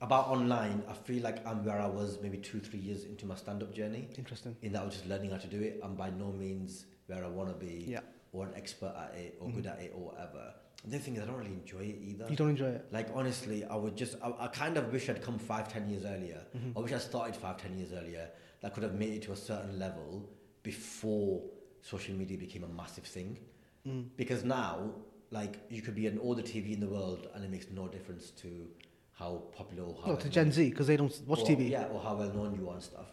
about online. I feel like I'm where I was maybe two, three years into my stand-up journey. Interesting. In that I was just learning how to do it. I'm by no means where I want to be, Yeah. or an expert at it, or Mhm. good at it, or whatever. And the thing is, I don't really enjoy it either. You don't enjoy it? Like honestly, I would just. I, I kind of wish I'd come five, ten years earlier. Mhm. I wish I started five, ten years earlier. That could have made it to a certain level before social media became a massive thing. Mm. Because now, like, you could be on all the TV in the world, and it makes no difference to how popular or how No, to well- Gen Z because they don't watch or- TV. Yeah, or how well known you are and stuff.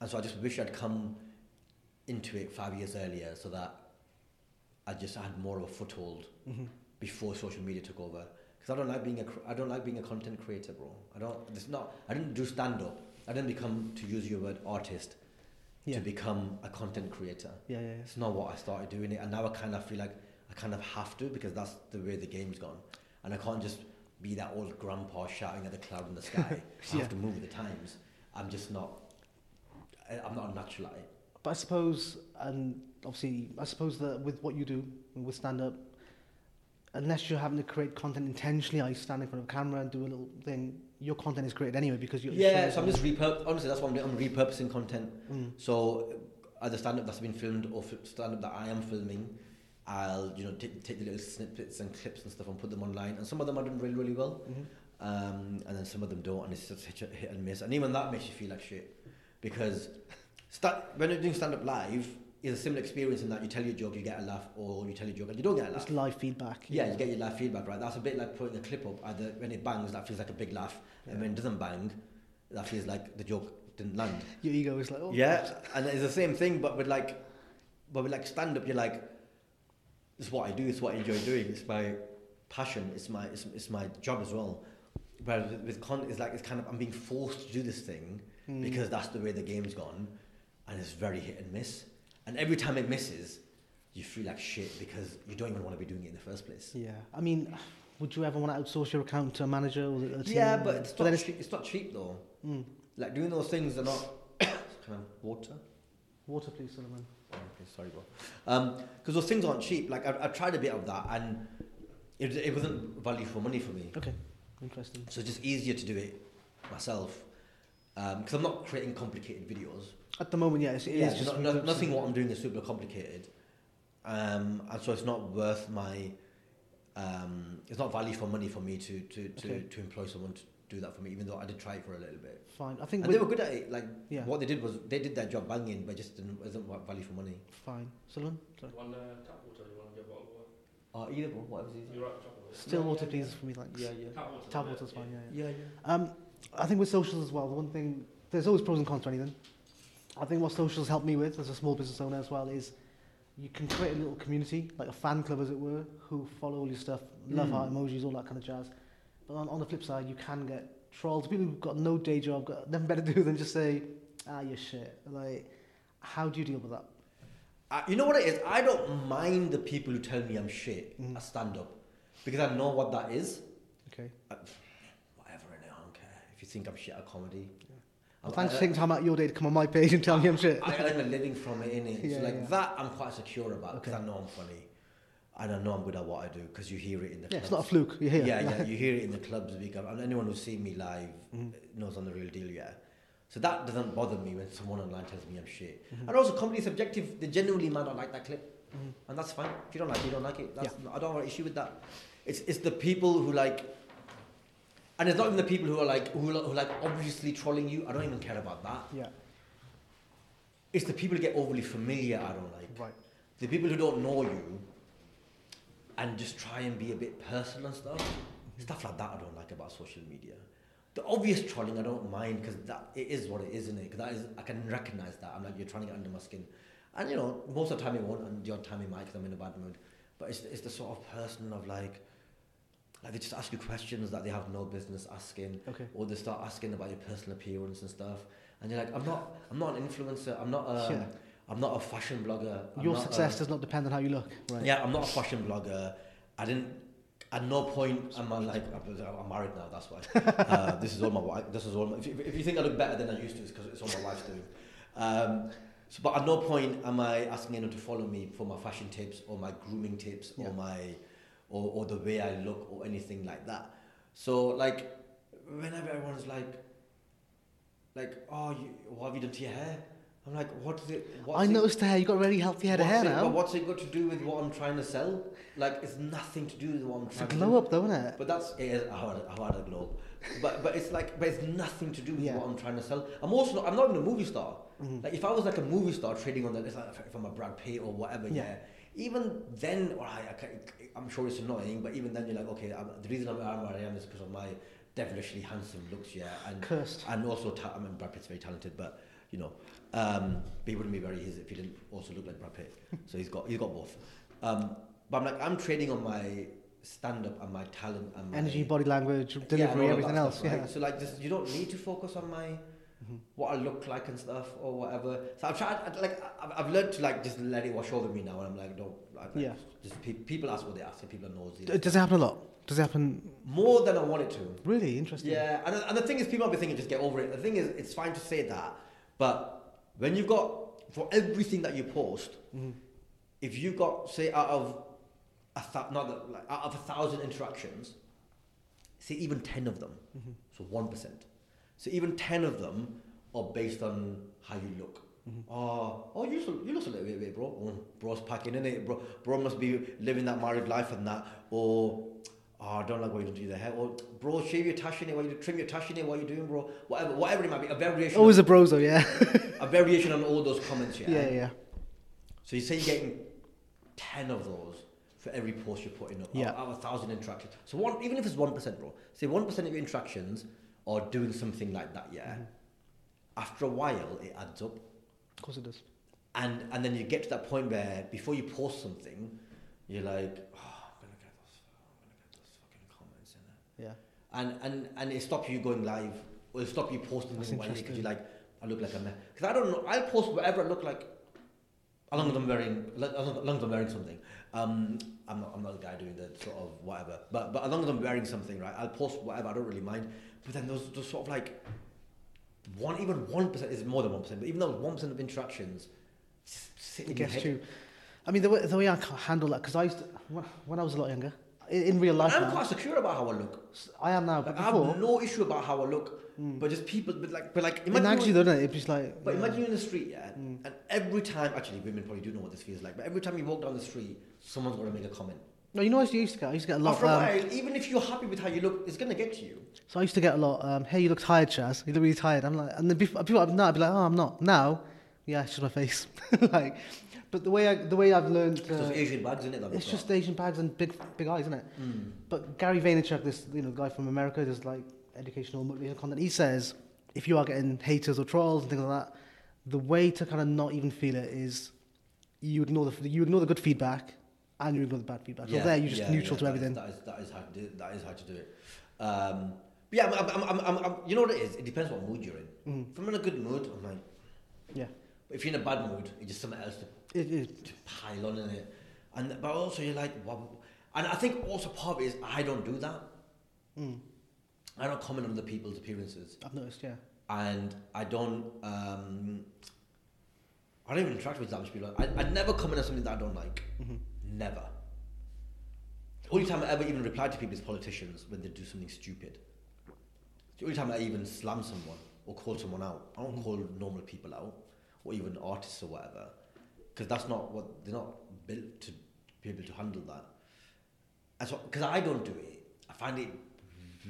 And so I just wish I'd come into it five years earlier, so that I just had more of a foothold hmm before social media took over. Because I don't like being a I don't like being a content creator, bro. I don't. It's not. I didn't do stand up. I didn't become to use your word artist Yeah. to become a content creator. yeah, yeah, yeah. It's not what I started doing it, and now I kind of feel like I kind of have to because that's the way the game's gone, and I can't just be that old grandpa shouting at the cloud in the sky. I have to move with the times. I'm just not. I'm not a natural at it. But I suppose, and obviously, I suppose that with what you do with stand up, unless you're having to create content intentionally, I stand in front of a camera and do a little thing, your content is created anyway because you're. Yeah, so I'm just repurp. Honestly, that's what I'm doing. I'm repurposing content. Mm. So either stand up that's been filmed or stand up that I am filming, I'll you know take take the little snippets and clips and stuff and put them online. And some of them are done really really well, Mhm. um, and then some of them don't, and it's just hit, hit and miss. And even that makes you feel like shit because start when you're doing stand up live. It's a similar experience in that you tell your joke, you get a laugh, or you tell your joke and you don't get a laugh. It's live feedback. Yeah, you get your live feedback, right? That's a bit like putting a clip up. Either when it bangs, that feels like a big laugh, and when it doesn't bang, that feels like the joke didn't land. Your ego is like, oh, Yeah, and it's the same thing, but with like, but with like stand up, you're like, it's what I do. It's what I enjoy doing. It's my passion. It's my it's, it's my job as well. Whereas with, with con, it's like it's kind of I'm being forced to do this thing Mm. because that's the way the game's gone, and it's very hit and miss. And every time it misses, you feel like shit because you don't even want to be doing it in the first place. Yeah. I mean, would you ever want to outsource your account to a manager or a team? Yeah, but it's but not it's, cheap, it's not cheap though. mm. Like doing those things are not. kind of water. water, please, Solomon. Okay, sorry, bro. Because those things aren't cheap. Like I, I tried a bit of that, and it, it wasn't value for money for me. Okay, interesting. So it's just easier to do it myself. Because I'm not creating complicated videos. At the moment, yeah, it's, it is yeah, just no, no, nothing what I'm doing is super complicated, um, and so it's not worth my. Um, it's not value for money for me to to, to, Okay. to employ someone to do that for me, even though I did try it for a little bit. Fine. I think And they were good at it. Like yeah, what they did was they did their job banging, but just didn't wasn't value for money. fine. Solomon, sorry. One uh, tap water, you want to get a bottle of water? Uh, either, bro, whatever's easier. You're right. Still Yeah, water, yeah, please, for me, thanks. Yeah, yeah. Tap water. Tap yeah, water's fine. Yeah, yeah. Yeah, yeah. Um, I think with socials as well, the one thing there's always pros and cons to anything. I think what socials helped me with as a small business owner as well is you can create a little community, like a fan club as it were, who follow all your stuff, love Mm. heart emojis, all that kind of jazz. But on, on the flip side, you can get trolls, people who've got no day job, got nothing better to do than just say, ah, you're shit. Like, how do you deal with that? Uh, you know what it is? I don't mind the people who tell me I'm shit Mhm. at stand up because I know what that is. Okay. I, whatever, innit? I don't care. If you think I'm shit at comedy, Well, I'm- thanks for taking time out of your day to come on my page and tell me I'm shit. I earn a living from it, innit? Yeah, so like yeah. that, I'm quite secure about because Okay. I know I'm funny, and I know I'm good at what I do because you hear it in the. Yeah, it's not a fluke. You're here. Yeah, yeah, you hear it in the clubs. And anyone who's seen me live Mhm. knows I'm the real deal. Yeah. So that doesn't bother me when someone online tells me I'm shit. Mhm. And also, comedy is subjective. They genuinely might not like that clip, Mhm. and that's fine. If you don't like it, you don't like it. That's, I don't have an issue with that. It's it's the people who like, and it's not even the people who are like who, are- who are like obviously trolling you. I don't even care about that. Yeah. It's the people who get overly familiar. I don't like. Right. The people who don't know you and just try and be a bit personal and stuff. Mm-hmm. Stuff like that I don't like about social media. The obvious trolling I don't mind because that it is what it is, isn't it? Because that is I can recognize that. I'm like you're trying to get under my skin, and you know most of the time it won't, and the odd time it might because I'm in a bad mood. But it's it's the sort of person of like. Like they just ask you questions that they have no business asking, Okay. or they start asking about your personal appearance and stuff, and you're like, I'm not, I'm not an influencer, I'm not, a, Yeah. I'm not a fashion blogger. I'm Your success a- does not depend on how you look. Right. yeah, I'm not a fashion blogger. I didn't. At no point am I like I'm married now. That's why. uh, this is all my wife. This is all. My, if, you, if you think I look better than I used to, it's because it's all my wife's doing. Um, so, but at no point am I asking anyone to follow me for my fashion tips or my grooming tips Yeah. or my or, or the way I look or anything like that. So like whenever everyone's like like oh you, what have you done to your hair? I'm like what is it? What's I it- noticed the hair. You got a really healthy head of hair it- now. But what's it got to do with what I'm trying to sell? Like, it's nothing to do with what I'm It's a trying to glow do. up, though, isn't it? But that's it is, how I, how I had a glow. But but it's like but it's nothing to do with Yeah. what I'm trying to sell. I'm also not, I'm not even a movie star. Mhm. Like if I was like a movie star trading on that, it's like if I'm a Brad Pitt or whatever, yeah. Yeah. Even then, right, I can, I'm sure it's annoying, but even then you're like, okay, I'm, the reason I'm, I am is because of my devilishly handsome looks, yeah, and Cursed. and also ta- I mean Brad Pitt's very talented, but you know, um, but he wouldn't be very his if he didn't also look like Brad Pitt. so he's got he's got both. Um, but I'm like I'm trading on my stand up and my talent and my Energy, body language, delivery, of everything that else. stuff, right? Yeah. So like, just, you don't need to focus on my Mhm. what I look like and stuff or whatever. So I've tried, like, I've, I've learned to like just let it wash over me now, and I'm like, don't. Like, Yeah. Just pe- people ask what they ask, and people are nosy. Does it happen a lot? Does it happen More than I want it to. really interesting? Yeah, and, and the thing is, people might be thinking, just get over it. The thing is, it's fine to say that, but when you've got for everything that you post, Mhm. if you got say out of a th- not that, like out of a thousand interactions, say even ten of them, Mhm. so one percent. So even ten of them are based on how you look. Mhm. Oh, oh, you look, you look a little bit, bro. Oh, bro's packing in it. Bro, bro must be living that married life and that. Or, oh, I don't like what you do the hair. Or, bro, shave your tash in it. What you trim your tash in it. What you doing, bro? Whatever, whatever it might be. A variation. Always of, a bros though, yeah. a variation on all those comments. Yeah. yeah, yeah. So you say you're getting ten of those for every post you're putting up. Yeah. Out, out of a thousand interactions. So one, even if it's one percent, bro. Say one percent of your interactions are doing something like that. Yeah. Mhm. After a while, it adds up, Of course it does. and and then you get to that point where before you post something, you're like, oh, I'm gonna get those, I'm gonna get those fucking comments in there. Yeah. And and and it stops you going live, or it stop you posting That's things because you're like, I look like a mess. Because I don't know, I'll post whatever I look like, as long as I'm wearing, as long as I'm wearing something. Um, I'm not, I'm not the guy doing the sort of whatever, but but as long as I'm wearing something, right, I'll post whatever. I don't really mind. But then those, those sort of like one, even one percent is more than one percent. But even those one percent of interactions, s- sit It in gets you. I mean, the way, the way I handle that, because I used to, when I was a lot younger, in, real life I'm now, quite secure about how I look. I am now, Like, I have no issue about how I look. mm, But just people, but like, but like, imagine you, doesn't it? It's just like, But yeah. imagine you're in the street, yeah, Mm. and every time, actually, women probably do know what this feels like, but every time you walk down the street, someone's going to make a comment. No, you know what I used to get? I used to get a lot. A Um, even if you're happy with how you look, it's going to get to you. so I used to get a lot. Um, hey, you look tired, Shaz. You look really tired. I'm like, and then before, people, no, I'd be like, oh, I'm not. Now, yeah, it's just my face. like, but the way I, the way I've learned, It's uh, Asian bags, in it? That it's got. just Asian bags and big, big eyes, isn't it? Mm. But Gary Vaynerchuk, this you know guy from America, does like educational motivational content. He says if you are getting haters or trolls and things like that, the way to kind of not even feel it is you ignore the you ignore the good feedback and you ignore the bad feedback. so there, you're just yeah, neutral yeah, to that is- everything. that, is, that is how to do it. That is how to do it. Um, yeah, I'm, I'm, I'm, I'm, I'm, you know what it is? It depends what mood you're in. Mhm. If I'm in a good mood, I'm like, Yeah, but if you're in a bad mood, it's just something else to it, it, to pile on in it. And but also you're like, wow. And I think also part of it is I don't do that. Mm. I don't comment on other people's appearances, I've noticed, yeah. and I don't. Um, I don't even interact with that much people. I, I never comment on something that I don't like. hmm Never. The only time I ever even reply to people is politicians when they do something stupid. The only time I even slam someone or call someone out. I don't Mhm. call normal people out or even artists or whatever, because that's not what they're not built to be able to handle that. So, because I don't do it, I find it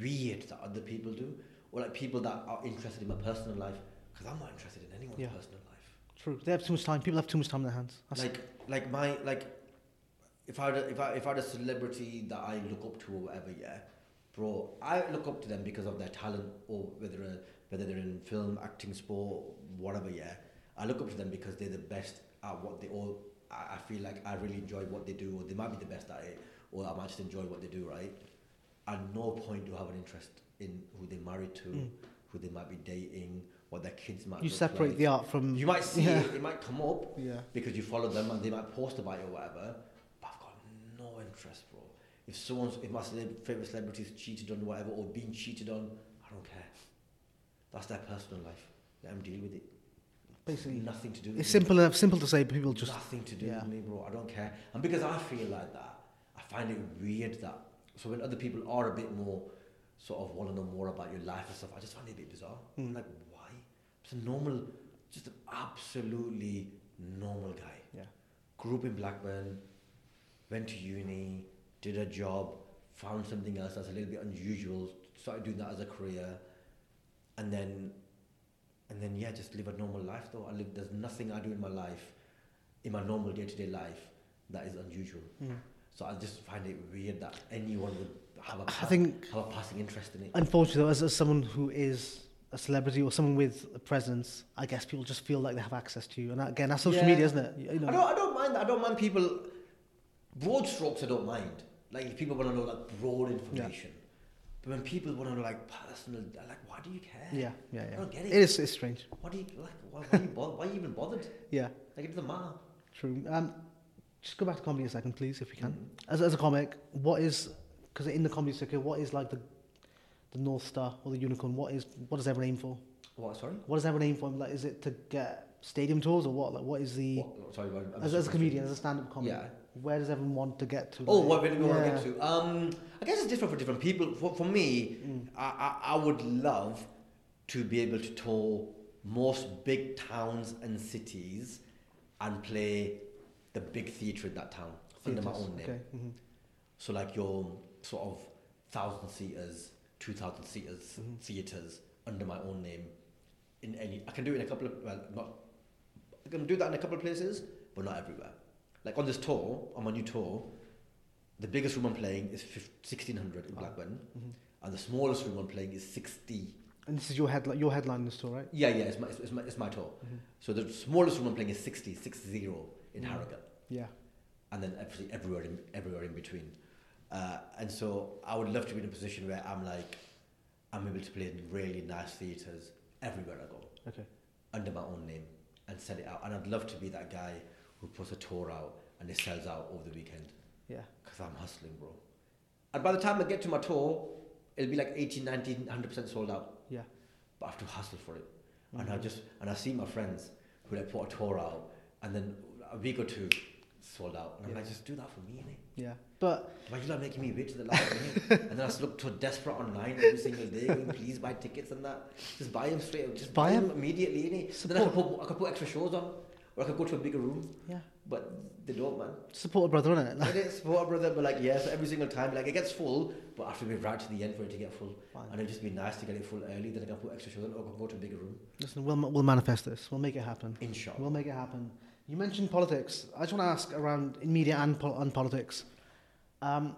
weird that other people do, or like people that are interested in my personal life, because I'm not interested in anyone's Yeah. personal life. True. They have too much time. People have too much time in their hands. That's like like my like if I had a, if I if I had a celebrity that I look up to or whatever, yeah, bro, I look up to them because of their talent or whether uh, whether they're in film, acting, sport, whatever, yeah. I look up to them because they're the best at what they all. I, I feel like I really enjoy what they do, or they might be the best at it, or I might just enjoy what they do, right? At no point do I have an interest in who they're married to, Mm. who they might be dating, what their kids might. you separate like. the art from. You might see yeah. it, it might come up, Yeah. because you follow them and they might post about it or whatever. But I've got no interest, bro. If someone's, if my celeb, favorite celebrity's cheated on whatever or been cheated on, I don't care. That's their personal life. Let them deal with it. Basically, nothing to do. with It's me. simple enough. Simple to say, people just. nothing to do yeah. with me, bro. I don't care. And because I feel like that, I find it weird that. So when other people are a bit more, sort of want to know more about your life and stuff, I just find it a bit bizarre. Mm. Like why? It's a normal, just an absolutely normal guy. Yeah. grew up in Blackburn, went to uni, did a job, found something else that's a little bit unusual, started doing that as a career, and then, and then yeah, just live a normal life. Though I live, there's nothing I do in my life, in my normal day-to-day life, that is unusual. Mm. So I just find it weird that anyone would have a I think, have a passing interest in it. unfortunately, though, as, as someone who is a celebrity or someone with a presence, I guess people just feel like they have access to you. And that, again, that's social Yeah. media, isn't it? You know, I don't, I don't mind that. I don't mind people. Broad strokes, I don't mind. Like if people want to know like broad information, but when people want to like personal, like, why do you care? yeah, yeah, yeah. I don't get it. It is. It's strange. Why do you like? Why, why, you bo- why are you even bothered? Yeah, Like it doesn't matter. true. Um, just go back to comedy a second, please, if you can. Mhm. As, as a comic, what is because in the comedy circuit, what is like the the north star or the unicorn? What is what does everyone aim for? What? Sorry. What does everyone aim for? Like, is it to get stadium tours or what? Like, what is the What? Sorry. As, as a comedian, as a stand-up comic? Yeah. Where does everyone want to get to? Oh, like- what really we want to get to? Um, I guess it's different for different people. For, for me, Mm. I, I, I would love to be able to tour most big towns and cities and play the big theatre in that town under my own name. Okay. hmm So like your sort of thousand seaters, two thousand seaters Mhm. theatres under my own name. In any, I can do it in a couple of well, not. I can do that in a couple of places, but not everywhere. Like on this tour, on my new tour, the biggest room I'm playing is sixteen hundred in. Blackburn, hmm and the smallest room I'm playing is sixty. And this is your headline. Your headline in the store, right? Yeah, yeah, it's my it's, my it's my tour. Mhm. So the smallest room I'm playing is 60, 60 in Mm. Harrogate. Yeah. and then everywhere in everywhere in between. Uh, and so I would love to be in a position where I'm like, I'm able to play in really nice theatres everywhere I go Okay. under my own name and sell it out. And I'd love to be that guy who puts a tour out and it sells out over the weekend Yeah. because I'm hustling, bro. And by the time I get to my tour, it'll be like 18, 19, 100% sold out. Yeah. But I have to hustle for it. And Mhm. I just and I see my friends who like put a tour out and then a week or two sold out. And I'm Yeah. like, just do that for me, innit? Yeah. But Why you not making me rich the last minute? and then I look so desperate online every single day, going, please buy tickets and that. Just buy them straight. Just Buy buy 'em. them immediately, innit? So then I could put I could put extra shows on, or I could go to a bigger room. yeah, But they don't, man. support a brother, innit? I didn't support a brother, but like yeah, so every single time, like it gets full, but I have to be right to the end for it to get full. Fine. And it'd just be nice to get it full early. Then I can put extra shows on, or I can go to a bigger room. Listen, we'll we'll manifest this. We'll make it happen. Inshallah. We'll make it happen. You mentioned politics. I just want to ask around in media and, pol- and politics, um,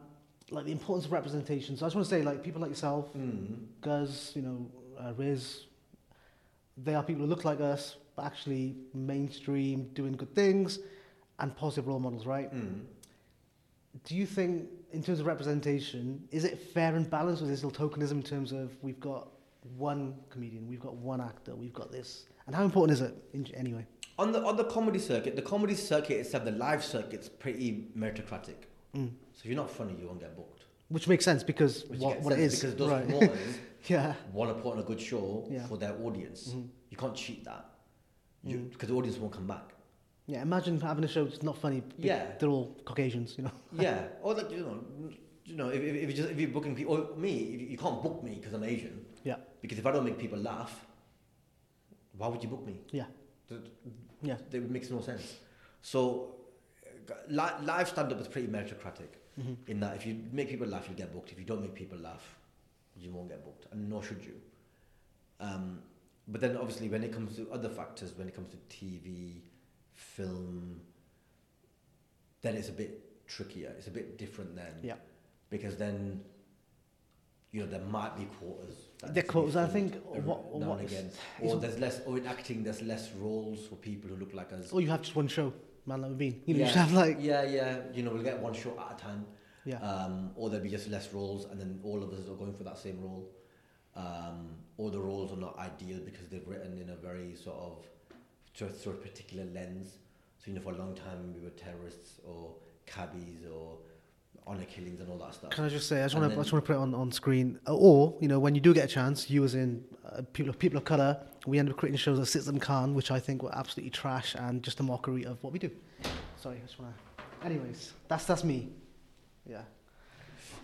like the importance of representation. So I just want to say, like people like yourself, Mm. Guz, you know, uh, Riz, they are people who look like us, but actually mainstream, doing good things, and positive role models, right? Mm. Do you think, in terms of representation, is it fair and balanced, or is there still tokenism in terms of we've got one comedian, we've got one actor, we've got this, and how important is it in, anyway? On the on the comedy circuit, the comedy circuit itself, the live circuit's pretty meritocratic. Mm. So if you're not funny, you won't get booked. Which makes sense because Which what, it is. because those right. promoters yeah. want to put on a good show Yeah. for their audience. Mhm. You can't cheat that. You, Mm. Because the audience won't come back. Yeah. Imagine having a show that's not funny. Yeah. They're all Caucasians, you know. yeah, or like you know, you know, if, if, if you just if you're booking people, or me, you, you can't book me because I'm Asian. Yeah. Because if I don't make people laugh, why would you book me? Yeah. That, Yeah. that makes no sense. So, uh, li- live stand up is pretty meritocratic hmm in that if you make people laugh, you get booked. If you don't make people laugh, you won't get booked, and nor should you. Um, but then obviously, when it comes to other factors, when it comes to TV, film, then it's a bit trickier. It's a bit different then. Yeah. Because then, you know, there might be that The need to be quotas, I think, every what- now what and again, or there's less, or in acting, there's less roles for people who look like us. Or you have just one show, man like Mobeen. You know, yeah. you have like. yeah, yeah. You know, we'll get one shot at a time. Yeah. Um, or there'll be just less roles, and then all of us are going for that same role. Um, or the roles are not ideal because they've written in a very sort of through, through a particular lens. So you know, for a long time we were terrorists or cabbies or honor killings and all that stuff. Can I just say, I just want to, I just want to put it on, on screen. Uh, Or, you know, when you do get a chance, you as in uh, people, people of colour, we end up creating shows like Citizen Khan, which I think were absolutely trash and just a mockery of what we do. Sorry, I just want to. Anyways, that's that's me. Yeah.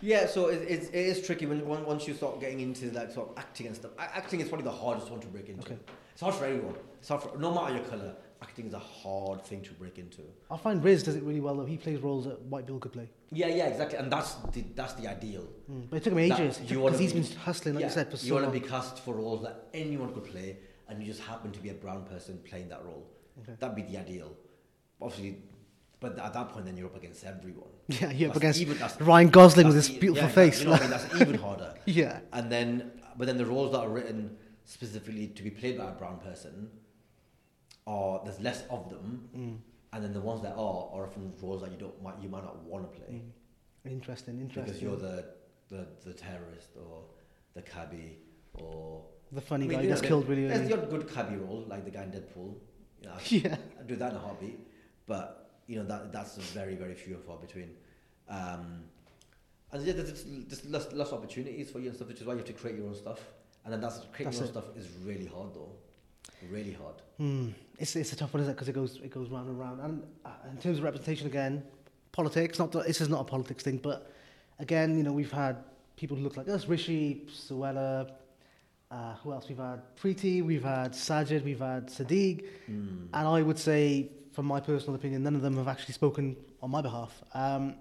Yeah, so it, it's, it is tricky when once you start getting into like sort of acting and stuff. Acting is probably the hardest one to break into. Okay. It's hard for everyone. It's hard for no matter your color. Acting is a hard thing to break into. I find Riz does it really well though. He plays roles that white people could play. Yeah, yeah, exactly, and that's the that's the ideal. Mm. But it took him ages because he's be- been hustling, like yeah, you said, for so you want to be cast for roles that anyone could play, and you just happen to be a brown person playing that role. Okay. That'd be the ideal. Obviously, but at that point, then you're up against everyone. Yeah, you're up against even- that's- Ryan Gosling with his beautiful yeah, face. You know I mean? That's even harder. yeah. And then, but then the roles that are written specifically to be played by a brown person, are there's less of them, Mm. and then the ones that are are from roles that you don't might you might not want to play Mm. Interesting, interesting. because you're the, the the terrorist or the cabbie or the funny I mean, guy that's killed really There's odd good cabbie role like the guy in Deadpool. You know, Yeah. I'd do that in a heartbeat, but you know that that's very very few and far between. Um, and yeah, there's just, less, less opportunities for you and stuff, which is why you have to create your own stuff. And then that's creating That's your own stuff is really hard though, really hard. Hmm. It's it's a tough one, isn't it? Because it goes it goes round and round. And uh, in terms of representation, again, politics. Not that, this is not a politics thing, but again, you know, we've had people who look like us: Rishi, Suella. Uh, who else? We've had Priti, we've had Sajid, we've had Sadiq, Mm. and I would say, from my personal opinion, none of them have actually spoken on my behalf. Um,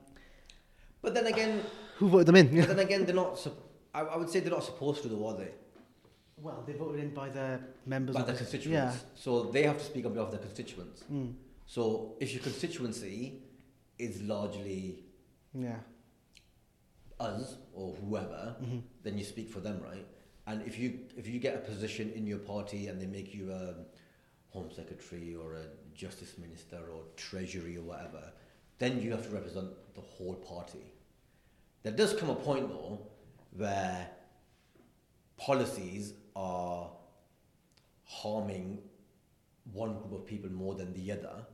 But then again, who voted them in? but then again, they're not. Sup- I, I would say they're not supposed to, though, are they? well, they voted in by their members. By of their the- constituents. So they have to speak on behalf of their constituents. Mm. So if your constituency is largely Yeah. us or whoever, Mhm. then you speak for them, right? And if you if you get a position in your party and they make you a home secretary or a justice minister or treasury or whatever, then you have to represent the whole party. There does come a point though where policies are harming one group of people more than the other.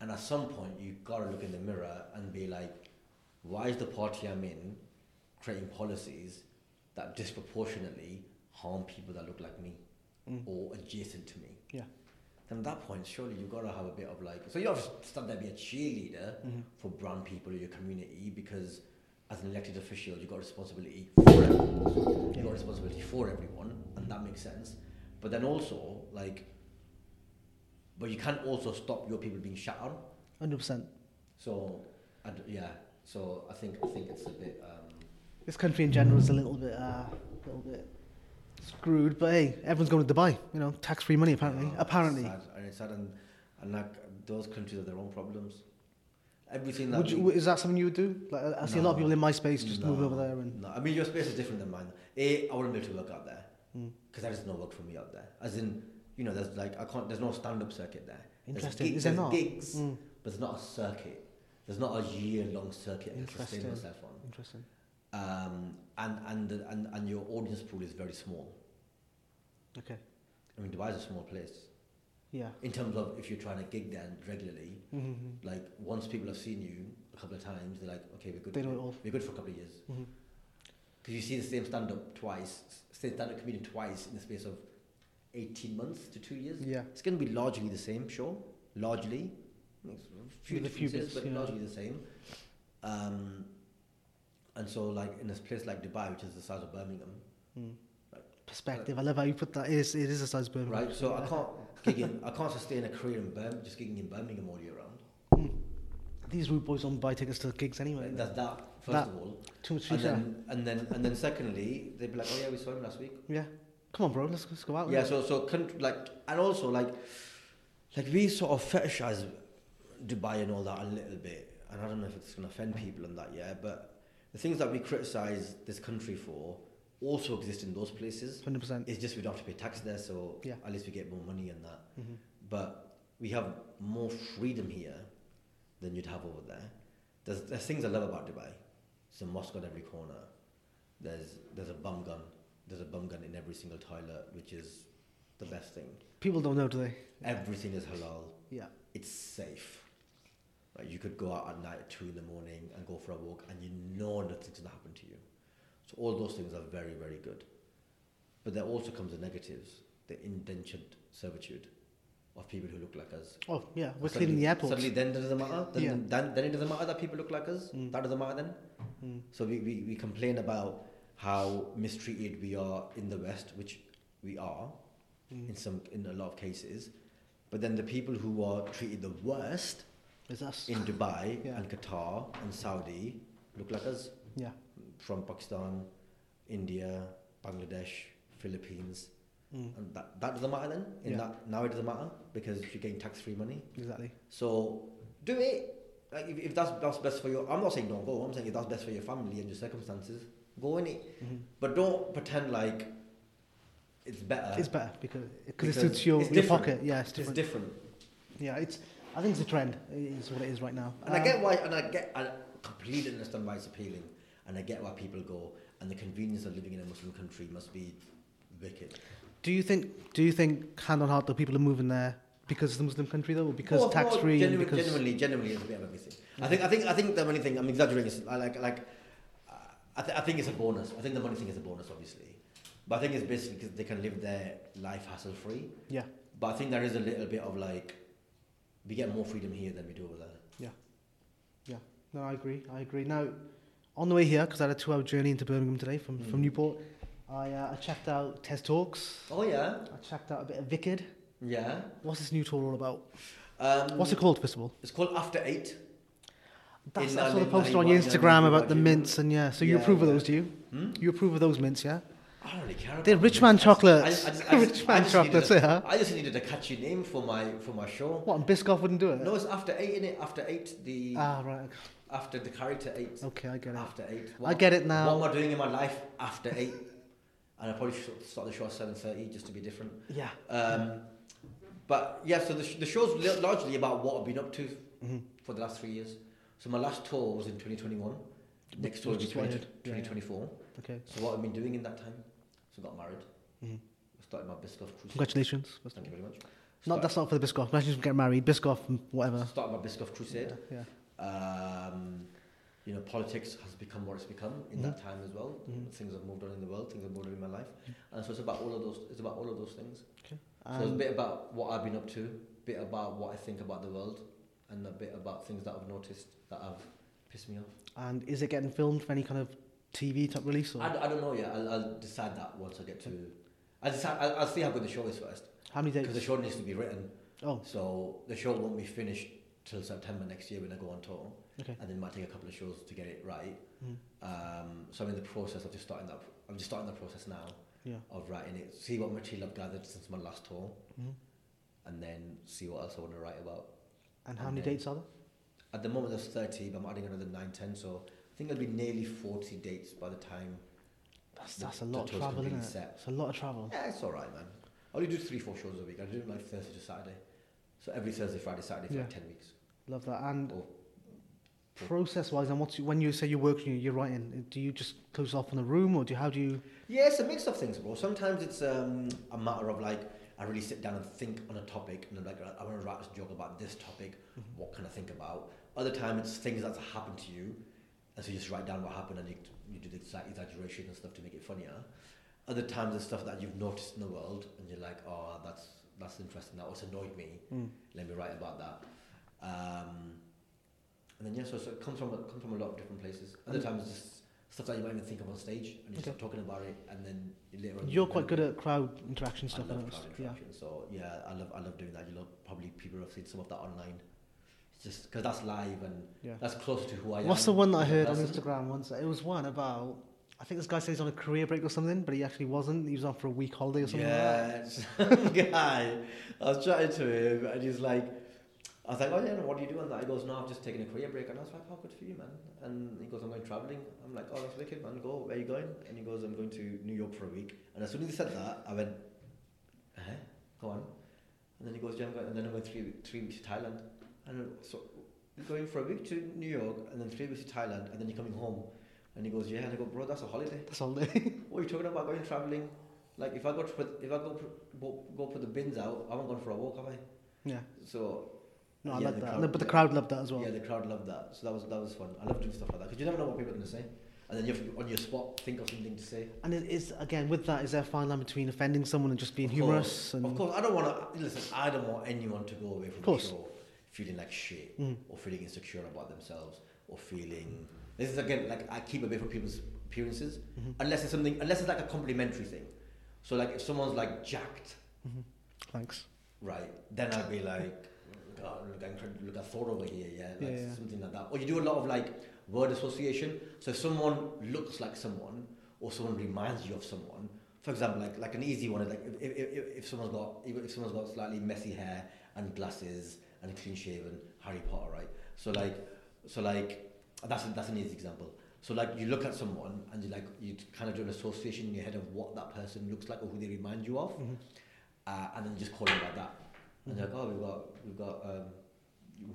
And at some point, you've got to look in the mirror and be like, why is the party I'm in creating policies that disproportionately harm people that look like me Mm. or adjacent to me? Yeah. Then at that point, surely you've got to have a bit of like, so you don't have to stand there and be a cheerleader Mhm. for brown people in your community because as an elected official, you've got responsibility for everyone. You've got responsibility for everyone, and that makes sense. But then also, like, but you can't also stop your people being shut on. Hundred percent. So, I d yeah. So I think I think it's a bit. Um, This country in general is a little bit, uh, a little bit screwed. But hey, everyone's going to Dubai. You know, tax-free money apparently. yeah, apparently. it's sad, and it's sad, and, and like those countries have their own problems. Everything that you, we- is that something you would do? Like, I see a lot of people in my space just move over there and. No, I mean your space is different than mine. A, I wouldn't be able to work out there Mm. because there is no work for me out there. As in, you know, there's like I can't. There's no stand-up circuit there. There's Interesting. gig- Is there there's not? gigs, Mm. but there's not a circuit. There's not a year-long circuit to sustain Interesting. myself on. Interesting. Um, and and and and your audience pool is very small. Okay. I mean, Dubai is a small place. Yeah. In terms of if you're trying to gig there regularly, Mm-hmm. like once people have seen you a couple of times, they're like, okay, we're good. They know it all. We're good for a couple of years. Mm-hmm. Because you see the same stand up twice, same stand up comedian twice in the space of 18 months to two years. Yeah. It's going to be largely the same show, largely. A few With few differences, bits, but yeah. largely the same. Um, and so, like in a place like Dubai, which is the size of Birmingham, Mm. Right. Perspective. I love how you put that. It is, it is a size of Birmingham. right? So I can't gig in, I can't sustain a career in Birmingham, just gigging in Birmingham all year round. Mm. These rude boys don't buy tickets to the gigs anyway. That's that first That- of all, Too much and then and then and then secondly, they'd be like, oh yeah, we saw him last week. Yeah. Come on, bro. Let's, let's go out. Yeah, so so country, like and also like like we sort of fetishize Dubai and all that a little bit, and I don't know if it's gonna offend people and that, yeah, but the things that we criticize this country for also exist in those places. Hundred percent. It's just we don't have to pay tax there, so Yeah. at least we get more money and that. Mm-hmm. But we have more freedom here than you'd have over there. There's, there's things I love about Dubai. There's a mosque on every corner. There's there's a bum gun. There's a bum gun in every single toilet, which is the best thing. People don't know, do they? Everything is halal. Yeah. It's safe. Like you could go out at night at two in the morning and go for a walk, and you know nothing's gonna happen to you. So all those things are very very good. But there also comes the negatives, the indentured servitude of people who look like us. Oh, yeah. We're Suddenly- cleaning the airport. Suddenly, then doesn't matter. Then, Yeah. then, then it doesn't matter that people look like us. Mm. That doesn't matter then. Mm. So we, we, we complain about how mistreated we are in the West, which we are in Mm. some in a lot of cases. But then the people who are treated the worst Us. in Dubai Yeah. and Qatar and Saudi look like us Yeah. from Pakistan, India, Bangladesh, Philippines, Mm. and that, that doesn't matter then. In Yeah. that now it doesn't matter because you're getting tax free money. Exactly. So do it. Like if, if that's that's best for your, I'm not saying don't go. I'm saying if that's best for your family and your circumstances, go in it. hmm But don't pretend like it's better. It's better because because it suits your, it's your pocket. Yeah, it's different. It's different. yeah, it's. I think it's a trend. Is what it is right now. And I Um, get why, and I get, I completely understand why it's appealing, and I get why people go. And the convenience of living in a Muslim country must be wicked. Do you think? Do you think hand on heart that people are moving there because it's a Muslim country though, or because Well, tax free? and Genuinely, because genuinely, genuinely, it's a bit of everything. I think, I think, I think the only thing I'm exaggerating is I like, like, I, th- I think it's a bonus. I think the money thing is a bonus, obviously, but I think it's basically because they can live their life hassle free. yeah, But I think there is a little bit of like, we get more freedom here than we do over there. Yeah, yeah. No, I agree. I agree. Now, on the way here, because I had a two-hour journey into Birmingham today from from Mm. Newport, I uh, I checked out Tez Talks. Oh yeah, I checked out a bit of Wicked. yeah. What's this new tour all about? Um, What's it called, first of all? It's called After Eight. That's, that's what I Lin- posted on your Instagram about the mints and yeah. So you Yeah, approve of those, do you? Hmm? You approve of those mints, yeah? I don't really care. About the rich man. Chocolates. I just- I just- I just- rich man chocolates, a- yeah. I just needed a catchy name for my for my show. What? And Biscoff wouldn't do it. No, it's after eight in it. After eight, the Ah, right. after the character eight. Okay, I get it. After eight. I get it now. What am I doing in my life after eight? And I probably should start the show at seven thirty just to be different. Yeah. Um, but yeah, so the, sh- the show's li- largely about what I've been up to hmm for the last three years. So my last tour was in 2021. Next tour will be is 20, heard. Yeah, yeah. 2024. Okay. So what I've been doing in that time? Got married. Mhm. Started my Biscoff cruise. Congratulations. Thank you very much. Not that's not for the Biscoff. Congratulations for getting married. Biscoff, whatever. Started my Biscoff crusade. Yeah. Um, you know, politics has become what it's become in that time as well. Mhm. Things have moved on in the world. Things have moved on in my life, and so it's about all of those. It's about all of those things. Okay. so it's a Um, bit about what I've been up to, a bit about what I think about the world, and a bit about things that I've noticed that have pissed me off. and is it getting filmed for any kind of TV type release? Or I don't know yet. I'll, I'll decide that once I get to. I decide. I'll, I'll see how good the show is first, how many dates? because the show needs to be written. Oh, So the show won't be finished till September next year when I go on tour, okay. and then it might take a couple of shows to get it right. Mhm. Um, so I'm in the process of just starting that. I'm just starting the process now Yeah. of writing it. See what material I've gathered since my last tour, Mhm. and then see what else I want to write about. And how And many dates are there? At the moment there's 30, but I'm adding another 9, 10, so I think there'll be nearly 40 dates by the time. That's, the- that's a lot of travel, isn't it? set. It's a lot of travel. Yeah, it's all right, man. I only do three, four shows a week. I do it like Thursday to Saturday, so every Thursday, Friday, Saturday for like 10 weeks. Love that. And Oh. process-wise, and what's when you say you're working, you're writing. Do you just close off in the room, or do you, how do you? Yeah, it's a mix of things, bro. Sometimes it's um, a matter of like I really sit down and think on a topic, and I'm like, I want to write this joke about this topic. What can I think about? Other time it's things that's happened to you, and so you just write down what happened and you, you do the exact exaggeration and stuff to make it funnier. Other times it's stuff that you've noticed in the world, and you're like, oh, that's that's interesting. That was annoyed me. Mm. Let me write about that. Um, and then yeah, so, so it comes from comes from a lot of different places. Other times it's just stuff that you might even think of on stage, and you Okay. start talking about it, and then later on. You're quite good at crowd interaction stuff. love I noticed. crowd Yeah. So yeah, I love I love doing that. You know, probably people have seen some of that online. It's just because that's live and Yeah. that's close to who I am. What's the one that I as a heard on. Instagram once? It was one about. I think this guy said he's on a career break or something, but he actually wasn't. He was on for a week holiday or something like that. Yeah, some guy. I was chatting to him, and he's like, I was like, oh yeah, what do you do on that? He goes, no, I've just taken a career break, and I was like, oh, good for you, man. And he goes, I'm going traveling. I'm like, oh, that's wicked, man. Go, where are you going? And he goes, I'm going to New York for a week. And as soon as he said that, I went, uh go on. And then he goes, yeah, I'm going, and then I'm going three three weeks to Thailand. And so going for a week to New York, and then three weeks to Thailand, and then you're coming home. And he goes, yeah. And I go, bro, that's a holiday. That's all day. What are you talking about going traveling? Like if I go to put, if I go put, go, go put the bins out, I haven't gone for a walk, have I? yeah. So No, I Yeah, like that. crowd- but the crowd loved that as well. yeah, the crowd loved that. So that was that was fun. I love doing stuff like that because you never know what people are going to say, and then you have to on your spot think of something to say. And it is again with that. Is there a fine line between offending someone and just being Of humorous? course, And Of course, I don't want to listen. I don't want anyone to go away from Of course. the show feeling like shit Mm. or feeling insecure about themselves or feeling. This is again like I keep away from people's appearances Mhm. unless it's something unless it's like a complimentary thing. So like if someone's like jacked Mhm. Thanks. right, then I'd be like, God, look, I'm, look, I thought over here, yeah, like Yeah, yeah. something like that. Or you do a lot of like word association. So if someone looks like someone or someone reminds you of someone, for example, like like an easy one is like if, if, if someone's got if someone's got slightly messy hair and glasses and clean shaven, Harry Potter, right? So like so like that's that's an easy example. So like you look at someone and you like you kind of do an association in your head of what that person looks like or who they remind you of Mhm. uh, and then you just call it like that. And they're like, oh, we've got we've got um,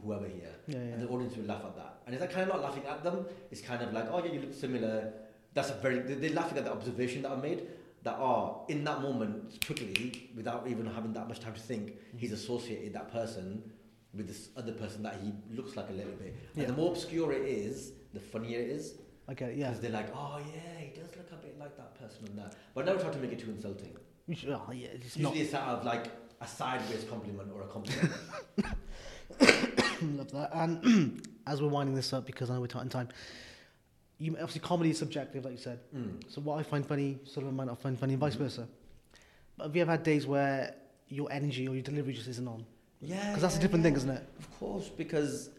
whoever here, Yeah, yeah. and the audience will laugh at that. And it's like kind of not laughing at them. It's kind of like, oh yeah, you look similar. That's a very they- they're laughing at the observation that I made. That oh, in that moment, quickly, without even having that much time to think, Mm-hmm. he's associated that person with this other person that he looks like a little bit. Yeah. And the more obscure it is, the funnier it is. I get it. Yeah. Because they're like, oh yeah, he does look a bit like that person and that. But I never try to make it too insulting. Should- oh, yeah. It's not. Usually it's out of like a sideways compliment or a compliment. Love that. And as we're winding this up, because I know we're tight on time, you obviously comedy is subjective, like you said. mm. So what I find funny, sort of might not find funny, and vice versa. But have you ever had days where your energy or your delivery just isn't on? Yeah. Because that's a different yeah. thing, isn't it? Of course, because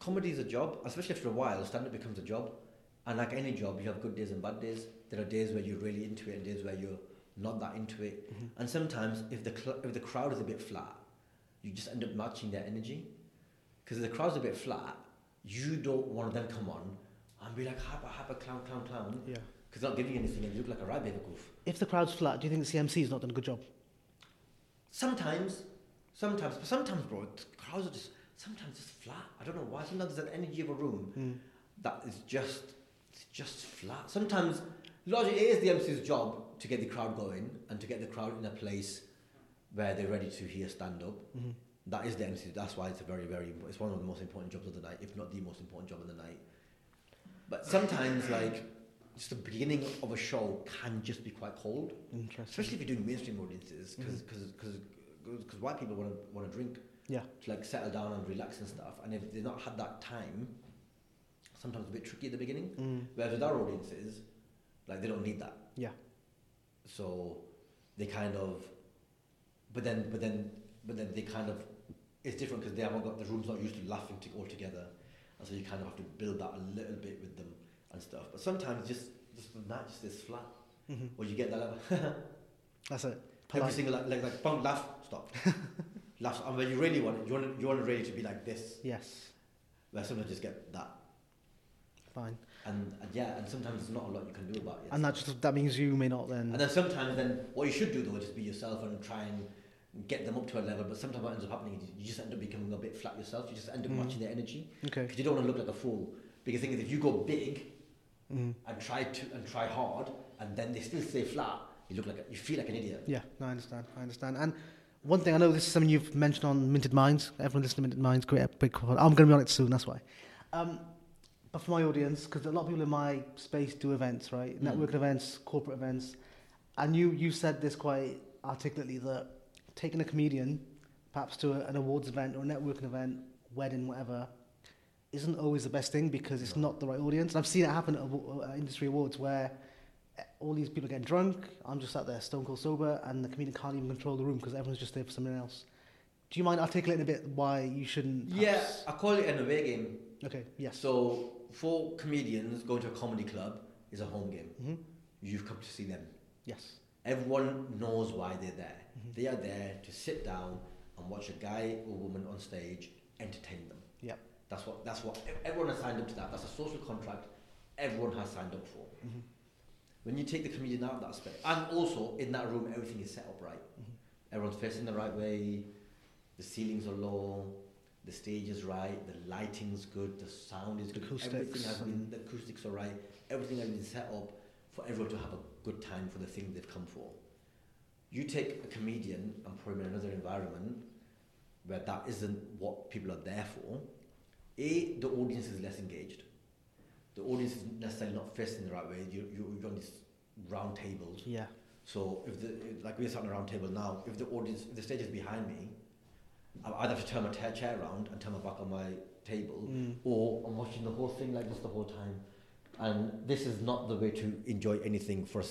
comedy is a job, especially after a while, stand up becomes a job. And like any job, you have good days and bad days. There are days where you're really into it and days where you're not that into it. Mm-hmm. And sometimes, if the cl- if the crowd is a bit flat, you just end up matching their energy. Because if the crowd's a bit flat, you don't want them to then come on and be like, hyper, hyper, clown, clown, clown. Yeah. Because they're not giving you anything and you look like a right bit of a goof. If the crowd's flat, do you think the CMC's not done a good job? Sometimes, sometimes, but sometimes, bro, the crowds are just sometimes just flat. I don't know why. Sometimes there's an energy of a room Mm. that is just it's just flat. Sometimes, largely, it is the MC's job to get the crowd going and to get the crowd in a place where they're ready to hear stand up. Mm-hmm. That is the MC. That's why it's a very, very. It's one of the most important jobs of the night, if not the most important job of the night. But sometimes, like, just the beginning of a show can just be quite cold especially if you're doing mainstream audiences, because because white people want to want to drink Yeah. to like settle down and relax and stuff, and if they've not had that time, sometimes it's a bit tricky at the beginning. Mm. Whereas with our audiences, like they don't need that, Yeah. so they kind of, but then but then but then they kind of it's different because they haven't got the room's not used to laughing to all together, and so you kind of have to build that a little bit with them and stuff. But sometimes just just the night just is flat, hmm or you get that level. That's it. Every single like like, like bang, laugh, stop, laugh. And when you really want it, you want it, you want it really to be like this. Yes. Where sometimes just get that, Fine. and, and yeah, and sometimes there's not a lot you can do about it. And that just that means you may not then. and then sometimes then what you should do though is just be yourself and try and get them up to a level. But sometimes what ends up happening is you just end up becoming a bit flat yourself. You just end up Mm. matching their energy okay. because you don't want to look like a fool. Because the thing is, if you go big Mm. and try to and try hard, and then they still stay flat, you look like a, you feel like an idiot. Yeah, no, I understand. I understand. And one thing I know this is something you've mentioned on Minted Minds. Everyone listening to Minted Minds, great big. I'm going to be on it soon. That's why. Um, but for my audience, because a lot of people in my space do events, right? Mm. Networking events, corporate events, and you you said this quite articulately that taking a comedian, perhaps to a, an awards event or a networking event, wedding, whatever, isn't always the best thing because it's No. not the right audience. And I've seen it happen at, at industry awards where all these people are getting drunk. I'm just sat there stone cold sober, and the comedian can't even control the room because everyone's just there for something else. Do you mind articulating a bit why you shouldn't? Yeah, I call it an away game. Okay. Yes. So for comedians, going to a comedy club is a home game. hmm You've come to see them. Yes. Everyone knows why they're there. Mhm. They are there to sit down and watch a guy or woman on stage entertain them. Yep. That's what. That's what. Everyone has signed up to that. That's a social contract. Everyone has signed up for. hmm When you take the comedian out of that aspect, and also in that room, everything is set up right. Mhm. Everyone's facing the right way. The ceilings are low. The stage is right. The lighting's good. The sound is good. Everything has been. The acoustics are right. Everything has been set up for everyone to have a good time for the thing they've come for. You take a comedian and put him in another environment where that isn't what people are there for. A, the audience is less engaged. The audience is necessarily not facing the right way. You, you, you're on these round tables. Yeah. So if the like we're sitting on a round table now, if the audience, if the stage is behind me, I either have to turn my chair around and turn my back on my table, Mm. or I'm watching the whole thing like this the whole time. And this is not the way to enjoy anything for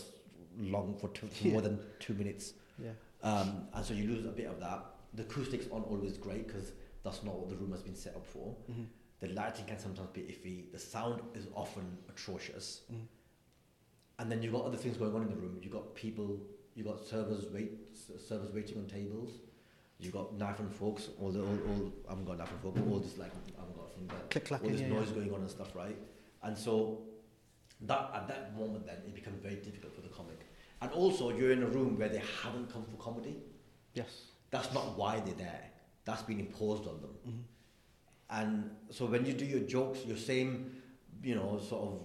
long for, two, for Yeah. more than two minutes. Yeah. Um, and so you lose a bit of that. The acoustics aren't always great because that's not what the room has been set up for. hmm The lighting can sometimes be iffy. The sound is often atrocious. Mhm. And then you've got other things going on in the room. You've got people, you've got servers wait, servers waiting on tables. You've got knife and forks, all the, all, all I haven't got knife and fork, but all this like, I haven't got a thing, all this Yeah, noise yeah. going on and stuff, right? And so that at that moment then it becomes very difficult for the comic. And also you're in a room where they haven't come for comedy. Yes. That's not why they're there. That's been imposed on them. hmm And so when you do your jokes, your same, you know, sort of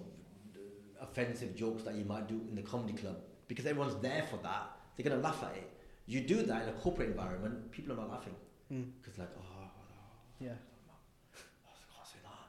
offensive jokes that you might do in the comedy club, because everyone's there for that, they're going to laugh at it. You do that in a corporate environment, people are not laughing. Mm. Because like, oh, oh, Yeah. oh, I can't say that.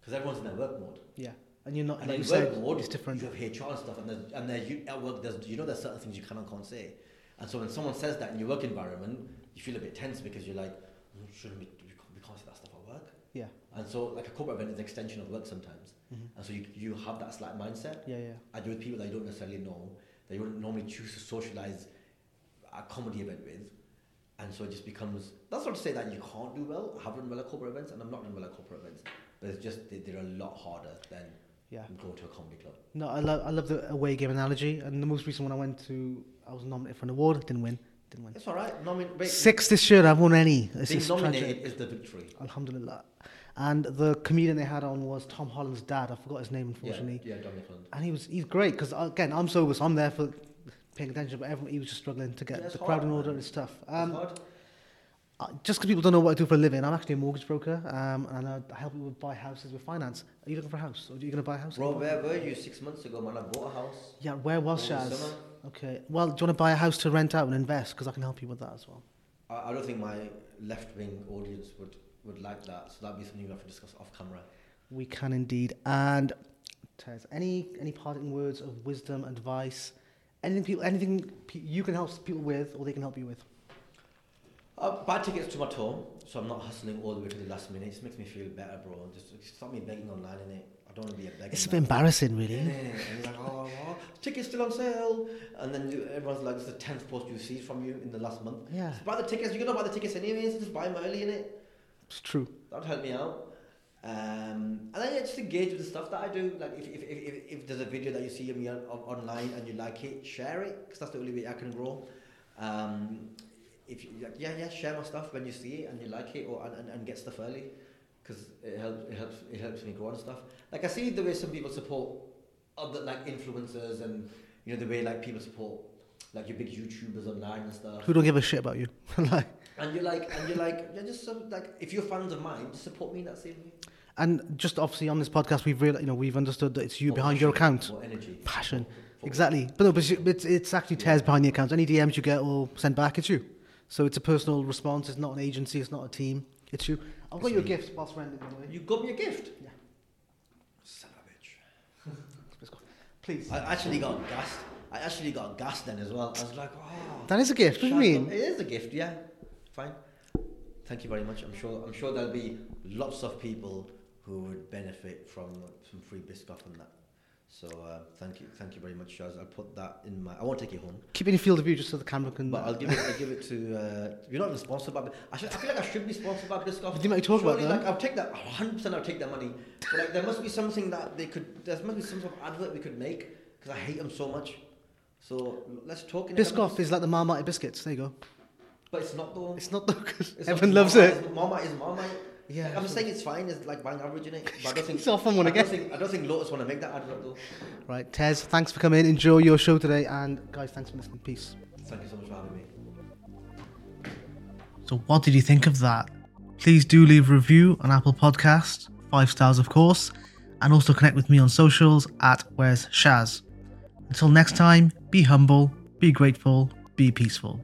Because everyone's in their work mode. Yeah. And you're not. And like in you work said, mode, it's different. you have HR and stuff, and, there's, and there you, at work, there's, you know there's certain things you can and can't say. And so when someone says that in your work environment, you feel a bit tense because you're like, "Mm, shouldn't we, we can't, we can't say that stuff at work. Yeah. And so like a corporate event is an extension of work sometimes. hmm And so you, you have that slight mindset. Yeah. Yeah. And you're with people that you don't necessarily know, that you wouldn't normally choose to socialise a comedy event with. And so it just becomes, that's not to say that you can't do well. I have done well at corporate events, and I'm not done well at corporate events. But it's just, they, they're a lot harder than Yeah. going to a comedy club. No, I love I love the away game analogy. And the most recent one I went to, I was nominated for an award. Didn't win. Didn't win. It's all right. Nomin- wait, Six this year. I've won any. It's Being just nominated tragic. is the victory. Alhamdulillah. And the comedian they had on was Tom Holland's dad. I forgot his name, unfortunately. yeah, Dominic Hunt. And he was he's great because again I'm sober, so I'm there for paying attention. But everyone he was just struggling to get Yeah, it's the crowd in order. man. It's tough. Um, hard. uh, just because people don't know what I do for a living, I'm actually a mortgage broker, um, and I, I help people buy houses with finance. Are you looking for a house, or are you going to buy a house? Bro, where were you six months ago, man? I bought a house. Yeah, where was over the Shaz? Okay. Well, do you want to buy a house to rent out and invest? Because I can help you with that as well. I, I don't think my left wing audience would, would like that, so that'd be something we have to discuss off camera. We can indeed. And Tez, any any parting words of wisdom, advice, anything people, anything pe- you can help people with, or they can help you with? Uh, buy tickets to my tour, so I'm not hustling all the way to the last minute. It just makes me feel better, bro. Just just stop me begging online, innit? I don't want to be a beggar. It's a bit embarrassing, really. And it's like, oh, oh, tickets still on sale. And then you, everyone's like, it's the 10th post you see from you in the last month. Yeah, Just buy the tickets. You're going to buy the tickets anyways. Just buy them early, innit? it's true. That'd help me out. Um, and then yeah, just engage with the stuff that I do. Like if, if, if, if, if there's a video that you see of me on, on, online and you like it, share it because that's the only way I can grow. Um, if you, like, yeah, yeah, share my stuff when you see it and you like it, or and, and, and get stuff early because it helps. It helps. It helps me grow and stuff. Like I see the way some people support other like influencers and you know the way like people support like your big YouTubers online and stuff. Who don't give a shit about you? like, And you're like, and you're like, yeah, just some, like, if you're fans of mine, just support me in that same way. and just obviously on this podcast, we've real, you know, we've understood that it's you behind your account. Energy. Passion. Exactly. But no, but it's, it's actually Tez behind the accounts. Any DMs you get or send back, it's you. So it's a personal response. It's not an agency. It's not a team. It's you. I've got your gift whilst we're ending, by the way. You got me a gift. Yeah. Son of a bitch. Please. I actually got gassed. I actually got gassed then as well. I was like, oh. That is a gift. What do you mean? up. It is a gift, yeah. Fine. Thank you very much. I'm sure. I'm sure there'll be lots of people who would benefit from some free biscuit and that. So uh, thank you, thank you very much, Shaz. I'll put that in my. I won't take it home, Keep it in field of view just so the camera can. but I'll give it. I'll give it to. Uh, you're not even sponsored by. I, should, I feel like I should be sponsored by Biscoff. You might talk about them. Like I'll take that. 100. percent I'll take that money. But like there must be something that they could. There must be some sort of advert we could make because I hate them so much. So let's talk. In Biscoff is like the Marmite biscuits. There you go. But it's not though. It's not though, because everyone loves Marmite it. Is, Marmite is Marmite. Yeah. Like, I'm saying it's fine. It's like bang average in it. But I don't think. It's off on one I again. Don't think, I don't think Lotus want to make that advert though. Right, Tez, thanks for coming. Enjoy your show today. And guys, thanks for listening. Peace. Thank you so much for having me. So, what did you think of that? Please do leave a review on Apple Podcast, five stars, of course, and also connect with me on socials at Where's Shaz. Until next time, be humble, be grateful, be peaceful.